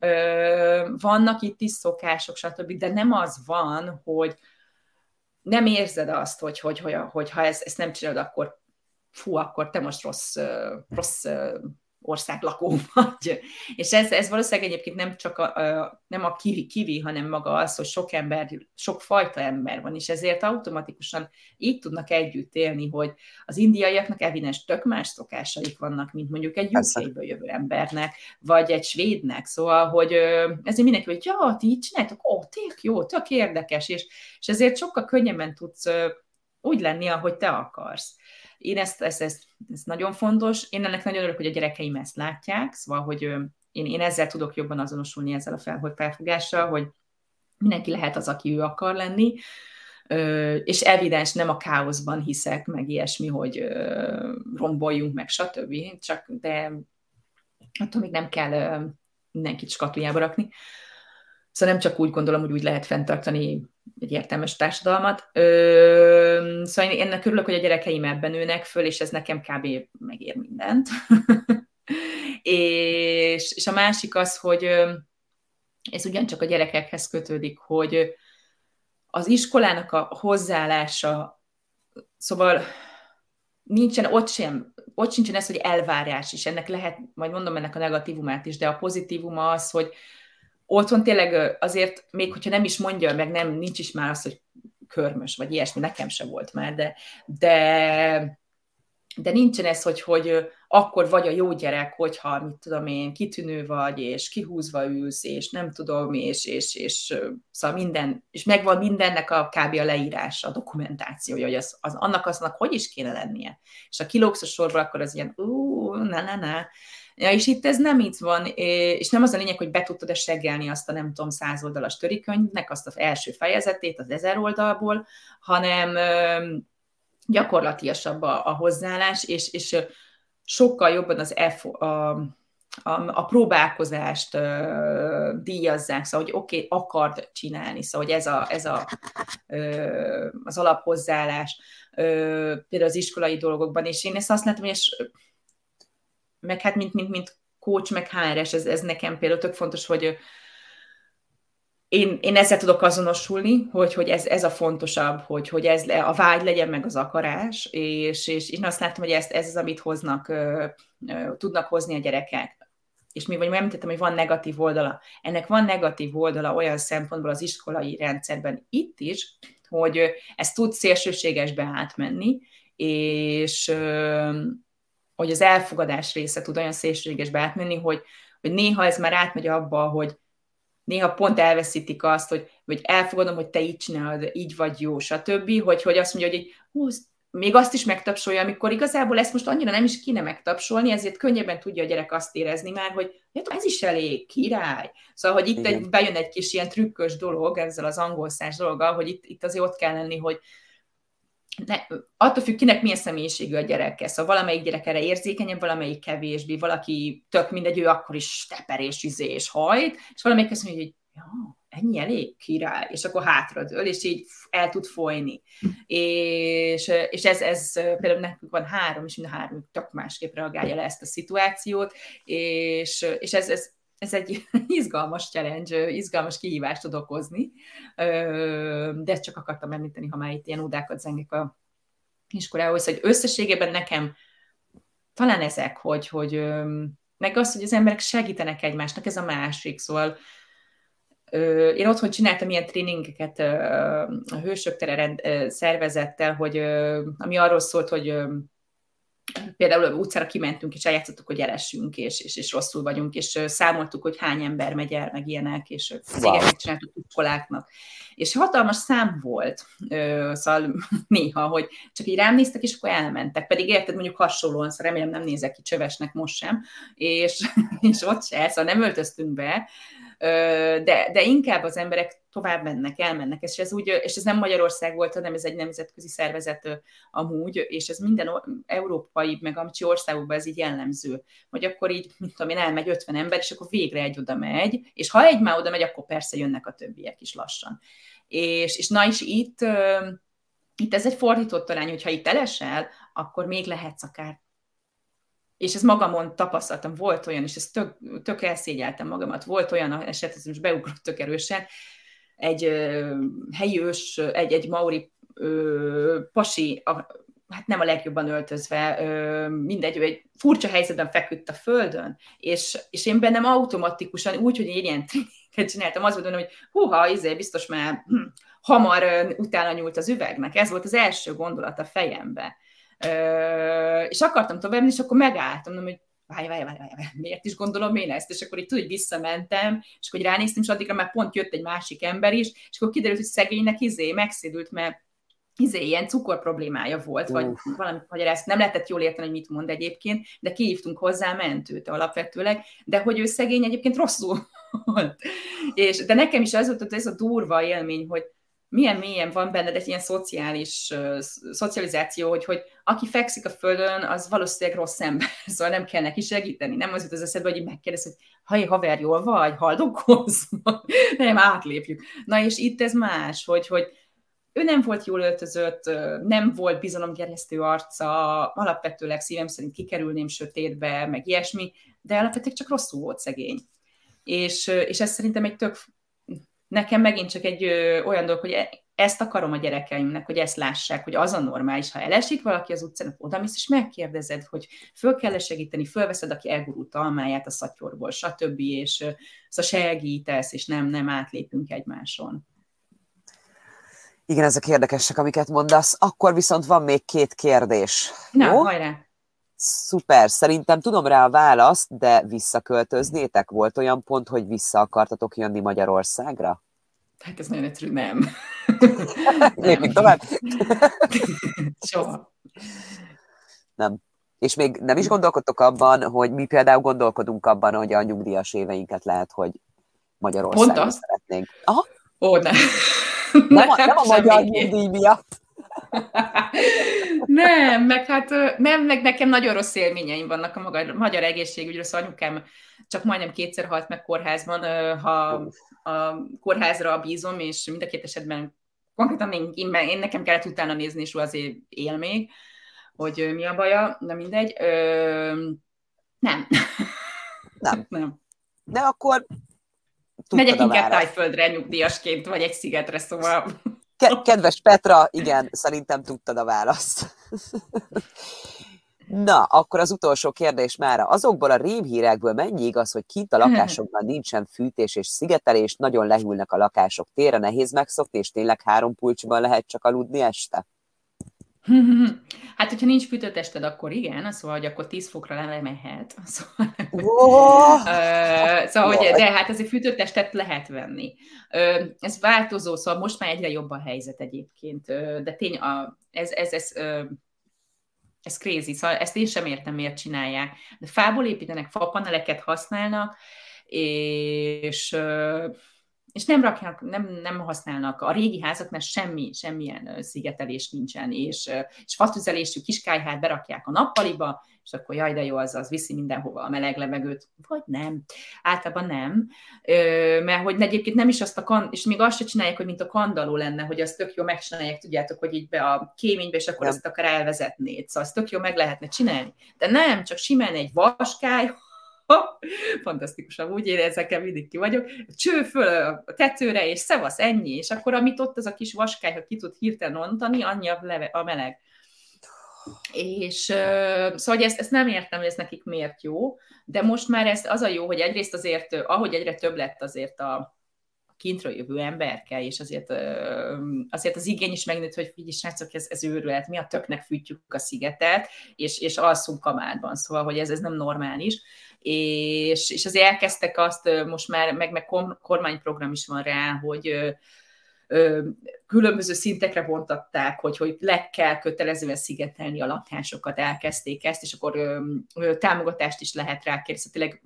Vannak itt is szokások, stb., de nem az van, hogy nem érzed azt, hogy, hogy, hogy, hogy ha ezt, ezt nem csinálod, akkor fú, akkor te most rossz, rossz országlakó vagy. És ez, ez valószínűleg egyébként nem csak a, a, nem a kivi, kivi, hanem maga az, hogy sok ember, sok fajta ember van, és ezért automatikusan így tudnak együtt élni, hogy az indiaiaknak evidens tök más szokásaik vannak, mint mondjuk egy uk jövő embernek, vagy egy svédnek. Szóval, hogy ezért mindenki, hogy ja, ti így csináltok, ó, tök jó, tök érdekes, és, és ezért sokkal könnyebben tudsz úgy lenni, ahogy te akarsz. Én ezt, ezt, ezt, ezt nagyon fontos. Én ennek nagyon örülök, hogy a gyerekeim ezt látják, szóval, hogy én, én ezzel tudok jobban azonosulni ezzel a fel, hogy felfogással, hogy mindenki lehet az, aki ő akar lenni, és evidens nem a káoszban hiszek, meg ilyesmi, hogy romboljunk meg, stb. Csak, de attól még nem kell mindenkit skatujába rakni. Szóval nem csak úgy gondolom, hogy úgy lehet fenntartani egy értelmes társadalmat. Ö, szóval én ennek örülök, hogy a gyerekeim ebben nőnek föl, és ez nekem kb. megér mindent. és, és a másik az, hogy ez ugyancsak a gyerekekhez kötődik, hogy az iskolának a hozzáállása, szóval nincsen ott sem, ott sincsen ez, hogy elvárás is, ennek lehet, majd mondom ennek a negatívumát is, de a pozitívuma az, hogy otthon tényleg azért, még hogyha nem is mondja, meg nem, nincs is már az, hogy körmös, vagy ilyesmi, nekem se volt már, de, de, de nincsen ez, hogy, hogy akkor vagy a jó gyerek, hogyha, mit tudom én, kitűnő vagy, és kihúzva ülsz, és nem tudom, és, és, és szóval minden, és megvan mindennek a kb. a leírása, a dokumentációja, hogy az, az annak aznak hogy is kéne lennie. És a kilógsz a sorból, akkor az ilyen, ú, na, na, na. Ja, és itt ez nem itt van, és nem az a lényeg, hogy be tudtad-e seggelni azt a nem tudom száz oldalas törikönyvnek, azt az első fejezetét az ezer oldalból, hanem gyakorlatiasabb a, a hozzáállás, és, és sokkal jobban az F, a, a, a próbálkozást ö, díjazzák, szóval, hogy oké, okay, akard csinálni, szóval, hogy ez, a, ez a, ö, az alaphozzáállás, ö, például az iskolai dolgokban, és én ezt azt látom, hogy meg hát mint, mint, mint coach, meg HRS, ez, ez nekem például tök fontos, hogy én, én ezzel tudok azonosulni, hogy, hogy ez, ez a fontosabb, hogy, hogy ez a vágy legyen meg az akarás, és, és én azt látom, hogy ezt, ez az, amit hoznak, tudnak hozni a gyerekek. És mi vagy említettem, hogy van negatív oldala. Ennek van negatív oldala olyan szempontból az iskolai rendszerben itt is, hogy ez tud szélsőségesbe átmenni, és hogy az elfogadás része tud olyan szélsőségesbe átmenni, hogy, hogy néha ez már átmegy abba, hogy néha pont elveszítik azt, hogy, hogy elfogadom, hogy te így csinálod, így vagy jó, stb., hogy, hogy azt mondja, hogy hú, még azt is megtapsolja, amikor igazából ezt most annyira nem is kéne megtapsolni, ezért könnyebben tudja a gyerek azt érezni már, hogy ez is elég király. Szóval, hogy itt egy, bejön egy kis ilyen trükkös dolog ezzel az angolszás dologgal, hogy itt, itt azért ott kell lenni, hogy, ne, attól függ, kinek milyen személyiségű a gyereke. Szóval valamelyik gyerek erre érzékenyebb, valamelyik kevésbé, valaki tök mindegy, ő akkor is teper és izé és hajt, és valamelyik azt mondja, hogy ja, ennyi elég király, és akkor hátradől, és így el tud folyni. És, és ez, ez például nekünk van három, és mind a három tök másképp reagálja le ezt a szituációt, és, és ez, ez ez egy izgalmas challenge, izgalmas kihívást tud okozni, de ezt csak akartam említeni, ha már itt ilyen ódákat zengek a iskolához, hogy összességében nekem talán ezek, hogy, hogy meg az, hogy az emberek segítenek egymásnak, ez a másik, szóval én otthon csináltam ilyen tréningeket a Hősök tere szervezettel, hogy, ami arról szólt, hogy például utcára kimentünk, és eljátszottuk, hogy elessünk, és, és, és rosszul vagyunk, és számoltuk, hogy hány ember megy el, meg ilyenek, és wow. csináltuk iskoláknak. És hatalmas szám volt, szóval néha, hogy csak így rám néztek, és akkor elmentek. Pedig érted, mondjuk hasonlóan, szóval remélem nem nézek ki csövesnek most sem, és, és ott se, szóval nem öltöztünk be, de, de inkább az emberek tovább mennek, elmennek, és ez, úgy, és ez nem Magyarország volt, hanem ez egy nemzetközi szervezet amúgy, és ez minden európai, meg amcsi országokban ez így jellemző, hogy akkor így, mit tudom én, elmegy 50 ember, és akkor végre egy oda megy, és ha egy már oda megy, akkor persze jönnek a többiek is lassan. És, és na is itt, itt ez egy fordított arány, hogyha itt elesel, akkor még lehetsz akár. És ez magamon tapasztaltam, volt olyan, és ezt tök, tök elszégyeltem magamat, volt olyan eset, ez most beugrott tök erősen, egy ö, helyi ős, egy, egy mauri ö, pasi a, hát nem a legjobban öltözve, mindegy, ő egy furcsa helyzetben feküdt a földön, és, és én bennem automatikusan úgy, hogy én ilyen trikket csináltam, azt mondom, hogy húha, izé, biztos már hm, hamar utána nyúlt az üvegnek. Ez volt az első gondolat a fejembe. És akartam tovább, és akkor megálltam, hogy várj, várj, várj, várj, miért is gondolom én ezt? És akkor itt tudod, visszamentem, és akkor ránéztem, és addigra már pont jött egy másik ember is, és akkor kiderült, hogy szegénynek izé megszédült, mert izé, ilyen cukor problémája volt, vagy uh. valami ezt nem lehetett jól érteni, hogy mit mond egyébként, de kihívtunk hozzá mentőt alapvetőleg, de hogy ő szegény egyébként rosszul volt. És, de nekem is az volt hogy ez a durva élmény, hogy milyen mélyen van benned egy ilyen szociális uh, szocializáció, hogy, hogy aki fekszik a földön, az valószínűleg rossz ember, szóval nem kell neki segíteni. Nem az jut az eszedbe, hogy megkérdez, hogy haj, haver, jól vagy, haldokolsz? nem, átlépjük. Na és itt ez más, hogy, hogy ő nem volt jól öltözött, nem volt bizalomgerjesztő arca, alapvetőleg szívem szerint kikerülném sötétbe, meg ilyesmi, de alapvetően csak rosszul volt szegény. És, és ez szerintem egy tök, nekem megint csak egy ö, olyan dolog, hogy e, ezt akarom a gyerekeimnek, hogy ezt lássák, hogy az a normális, ha elesik valaki az utcán, odamész és megkérdezed, hogy föl kell -e segíteni, fölveszed, aki elgurult almáját a szatyorból, stb. és szóval segítesz, és nem, nem átlépünk egymáson. Igen, ezek érdekesek, amiket mondasz. Akkor viszont van még két kérdés. Na, Jó? hajrá! Szuper, szerintem tudom rá a választ, de visszaköltöznétek? Volt olyan pont, hogy vissza akartatok jönni Magyarországra? Hát ez nagyon egyszerű, nem. Lépjünk tovább. Soha. Nem. És még nem is gondolkodtok abban, hogy mi például gondolkodunk abban, hogy a nyugdíjas éveinket lehet, hogy Magyarországon szeretnénk. Aha. Ó, nem. Nem, a, nem a magyar nyugdíj miatt. nem, meg hát nem, meg nekem nagyon rossz élményeim vannak a maga, magyar egészségügyről, szóval anyukám csak majdnem kétszer halt meg kórházban, ha a kórházra bízom, és mind a két esetben konkrétan én, én, én nekem kellett utána nézni, és ő azért él még, hogy mi a baja, de mindegy. Ö, nem. Nem. nem. De akkor Megyek inkább tájföldre nyugdíjasként, vagy egy szigetre, szóval... Kedves Petra, igen, szerintem tudtad a választ. Na, akkor az utolsó kérdés már. Azokból a rémhírekből mennyi igaz, hogy kint a lakásokban nincsen fűtés és szigetelés, nagyon lehűlnek a lakások térre, nehéz megszokni, és tényleg három pulcsiban lehet csak aludni este? Hát, hogyha nincs fűtőtested, akkor igen, szóval, hogy akkor 10 fokra lemehet. Szóval, oh! szóval hogy, de hát azért fűtőtestet lehet venni. Ez változó, szóval most már egyre jobb a helyzet egyébként, de tény, a, ez, ez, ez, ez crazy, szóval ezt én sem értem, miért csinálják. De fából építenek, fapaneleket használnak, és és nem rakják, nem, nem használnak a régi házaknál semmi, semmilyen szigetelés nincsen, és, és fatüzelésű kiskályhát berakják a nappaliba, és akkor jaj, de jó, az, az viszi mindenhova a meleg levegőt, vagy nem. Általában nem, mert hogy egyébként nem is azt a, kan- és még azt se csinálják, hogy mint a kandaló lenne, hogy azt tök jó megcsinálják, tudjátok, hogy így be a kéménybe, és akkor nem. azt akar elvezetni. Szóval azt tök jó meg lehetne csinálni. De nem, csak simán egy vaskály, fantasztikus, amúgy én ezekkel mindig ki vagyok, cső föl a tetőre, és szevasz, ennyi, és akkor amit ott az a kis vaskály, ha ki tud hirtelen ontani, annyi a, leve, a meleg. És uh, szóval ezt, ezt nem értem, hogy ez nekik miért jó, de most már ez az a jó, hogy egyrészt azért, ahogy egyre több lett azért a, kintről jövő emberke, és azért, azért az igény is megnőtt, hogy figyelj, srácok, ez, ez őrület, mi a töknek fűtjük a szigetet, és, és alszunk kamádban, szóval, hogy ez, ez nem normális és, és azért elkezdtek azt, most már meg, meg kormányprogram is van rá, hogy különböző szintekre bontatták, hogy, hogy le kell kötelezően szigetelni a lakásokat, elkezdték ezt, és akkor ö, ö, támogatást is lehet rá kérni. Szóval tényleg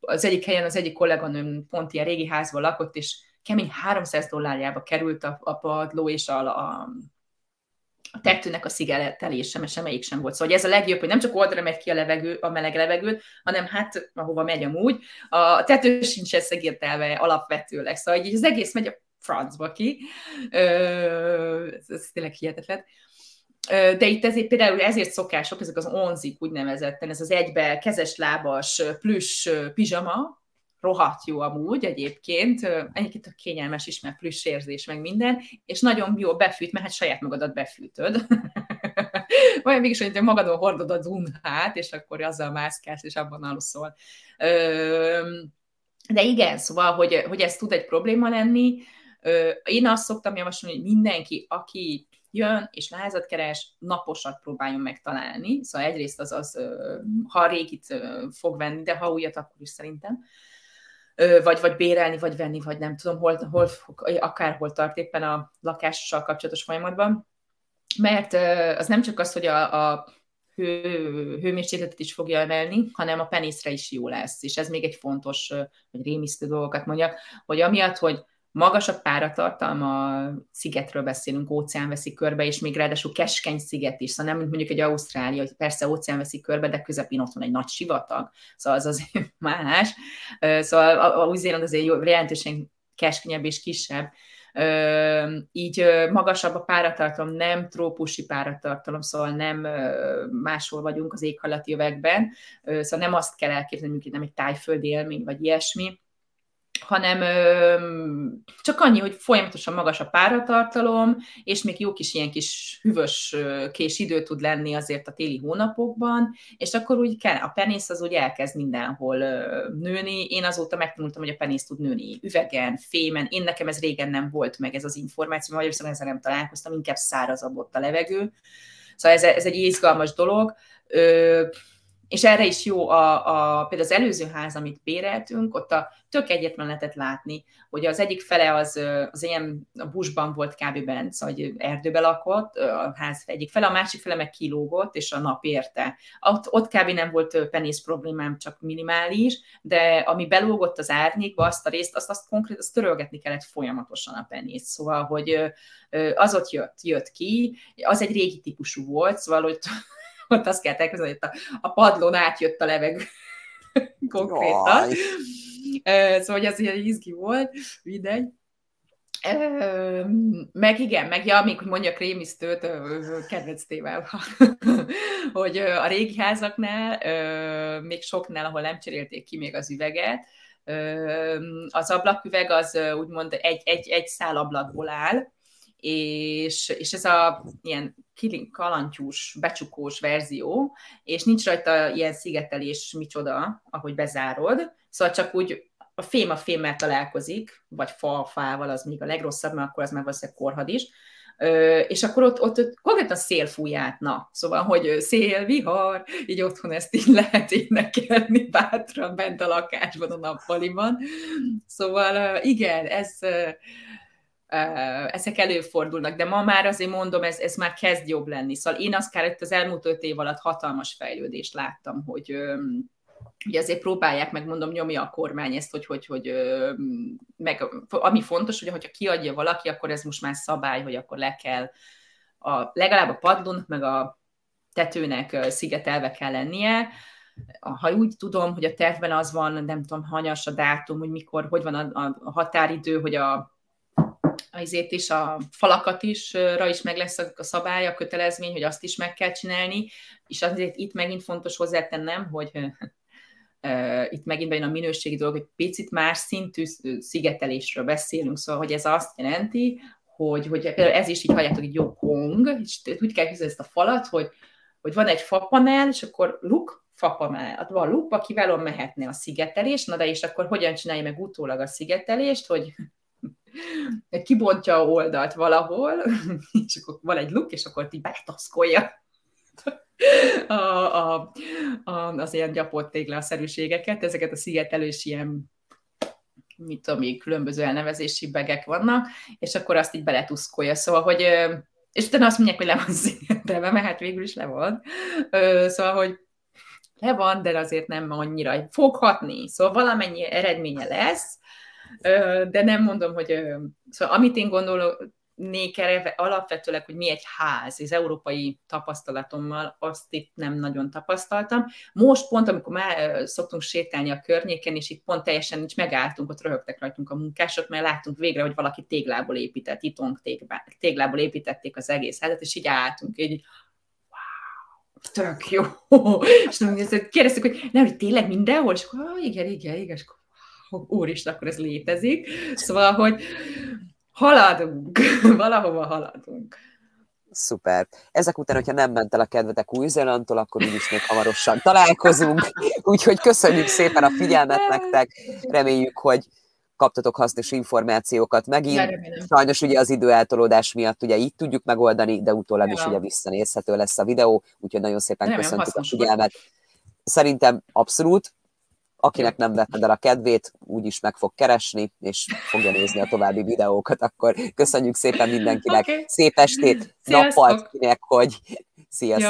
az egyik helyen az egyik kolléganőm pont ilyen régi házban lakott, és kemény 300 dollárjába került a, a padló és a, a a tetőnek a szigetelése, mert semmelyik sem volt. Szóval ez a legjobb, hogy nem csak oldalra megy ki a, levegő, a meleg levegőt, hanem hát, ahova megy amúgy, a tető sincs szegértelve alapvetőleg. Szóval így az egész megy a francba ki. ez, ez tényleg hihetetlen. De itt ezért például ezért szokások, ezek az onzik úgynevezetten, ez az egybe kezes lábas plüss pizsama, rohadt jó amúgy egyébként, egyébként a kényelmes is, mert plusz érzés, meg minden, és nagyon jó befűt, mert hát saját magadat befűtöd. Olyan mégis, hogy magadon hordod a dunhát, és akkor azzal mászkálsz, és abban aluszol. De igen, szóval, hogy, hogy ez tud egy probléma lenni. Én azt szoktam javasolni, hogy mindenki, aki jön és lázat keres, naposat próbáljon megtalálni. Szóval egyrészt az, az ha régit fog venni, de ha újat, akkor is szerintem. Vagy, vagy bérelni, vagy venni, vagy nem tudom, hol, hol akárhol tart éppen a lakással kapcsolatos folyamatban. Mert az nem csak az, hogy a, a hő, hőmérsékletet is fogja emelni, hanem a penészre is jó lesz. És ez még egy fontos, vagy rémisztő dolgokat mondjak, hogy amiatt, hogy magas a páratartalma, szigetről beszélünk, óceán veszi körbe, és még ráadásul keskeny sziget is, szóval nem mint mondjuk egy Ausztrália, hogy persze óceán veszi körbe, de közepén ott van egy nagy sivatag, szóval az azért más. Szóval a Új-Zéland azért jelentősen keskenyebb és kisebb, így magasabb a páratartalom, nem trópusi páratartalom, szóval nem máshol vagyunk az éghajlati övekben, szóval nem azt kell elképzelni, mint nem egy tájföldi élmény, vagy ilyesmi, hanem ö, csak annyi, hogy folyamatosan magas a páratartalom, és még jó kis ilyen kis hűvös kés idő tud lenni azért a téli hónapokban, és akkor úgy kell, a penész az úgy elkezd mindenhol ö, nőni. Én azóta megtanultam, hogy a penész tud nőni üvegen, fémen. Én nekem ez régen nem volt meg ez az információ, viszont ezzel nem találkoztam, inkább szárazabb ott a levegő. Szóval ez, ez egy izgalmas dolog. Ö, és erre is jó a, a, például az előző ház, amit béreltünk, ott a tök egyetlen lehetett látni, hogy az egyik fele az, az ilyen a busban volt kb. bent, szóval hogy erdőbe lakott, a ház egyik fele, a másik fele meg kilógott, és a nap érte. Ott, ott kb. nem volt penész problémám, csak minimális, de ami belógott az árnyékba, azt a részt, azt, azt konkrét, azt törölgetni kellett folyamatosan a penész. Szóval, hogy az ott jött, jött ki, az egy régi típusú volt, szóval, hogy ott azt kell elképzelni, hogy a, a padlón átjött a levegő konkrétan. Jaj. Szóval, ez ilyen izgi volt, mindegy. Meg igen, meg ja, még hogy mondjak rémisztőt, kedvenc témával, hogy a régi házaknál, még soknál, ahol nem cserélték ki még az üveget, az ablaküveg az úgymond egy, egy, egy szál ablakból áll, és, és ez a ilyen kalantyús, becsukós verzió, és nincs rajta ilyen szigetelés micsoda, ahogy bezárod, szóval csak úgy a fém a fémmel találkozik, vagy fa a fával, az még a legrosszabb, mert akkor az már valószínűleg korhad is, Ö, és akkor ott, ott, ott konkrétan szél fúj át, na, szóval, hogy szél, vihar, így otthon ezt így lehet énekelni bátran bent a lakásban, a nappaliban. Szóval igen, ez, ezek előfordulnak, de ma már azért mondom, ez, ez már kezd jobb lenni. Szóval én azt kellett az elmúlt öt év alatt hatalmas fejlődést láttam, hogy ugye azért próbálják meg, mondom, nyomja a kormány ezt, hogy, hogy, hogy meg, ami fontos, hogy ha kiadja valaki, akkor ez most már szabály, hogy akkor le kell a, legalább a padlónak, meg a tetőnek szigetelve kell lennie, ha úgy tudom, hogy a tervben az van, nem tudom, hanyas a dátum, hogy mikor, hogy van a, a határidő, hogy a azért is, a falakat is, rá is meg lesz a szabály, a kötelezmény, hogy azt is meg kell csinálni, és azért itt megint fontos hozzátennem, hogy itt megint bejön a minőségi dolog, hogy picit más szintű szigetelésről beszélünk, szóval, hogy ez azt jelenti, hogy, hogy például ez is így halljátok, hogy jó kong, és úgy kell húzni ezt a falat, hogy, hogy van egy fapanel, és akkor luk, fapanel, van luk, akivel mehetne a szigetelés, na de és akkor hogyan csinálja meg utólag a szigetelést, hogy kibontja a oldalt valahol, és akkor van egy luk, és akkor így beletaszkolja a, a, a, az ilyen gyapott téglaszerűségeket, ezeket a szigetelős ilyen mit tudom még, különböző elnevezési begek vannak, és akkor azt így beletuszkolja. Szóval, hogy és utána azt mondják, hogy le van szigetelve, mert hát végül is le van. Szóval, hogy le van, de azért nem annyira foghatni. Szóval valamennyi eredménye lesz, de nem mondom, hogy szóval amit én gondolnék erre alapvetőleg, hogy mi egy ház, az európai tapasztalatommal azt itt nem nagyon tapasztaltam. Most pont, amikor már szoktunk sétálni a környéken, és itt pont teljesen nincs, megálltunk, ott röhögtek rajtunk a munkások, mert láttunk végre, hogy valaki téglából épített, itong téglából építették az egész házat, és így álltunk, így tök jó. És kérdeztük, hogy nem, hogy tényleg mindenhol? És akkor, igen, igen, igen, és akkor úristen, akkor ez létezik. Szóval, hogy haladunk, valahova haladunk. Szuper. Ezek után, hogyha nem ment el a kedvetek Új-Zélandtól, akkor úgyis még hamarosan találkozunk. Úgyhogy köszönjük szépen a figyelmet nektek. Reméljük, hogy kaptatok hasznos információkat megint. Sajnos ugye az időeltolódás miatt ugye így tudjuk megoldani, de utólag ja. is ugye visszanézhető lesz a videó, úgyhogy nagyon szépen Remélem, köszöntük a figyelmet. Szerintem abszolút, akinek nem vetted el a kedvét, úgyis meg fog keresni, és fogja nézni a további videókat, akkor köszönjük szépen mindenkinek, okay. szép estét, nappalt kinek, hogy sziasztok!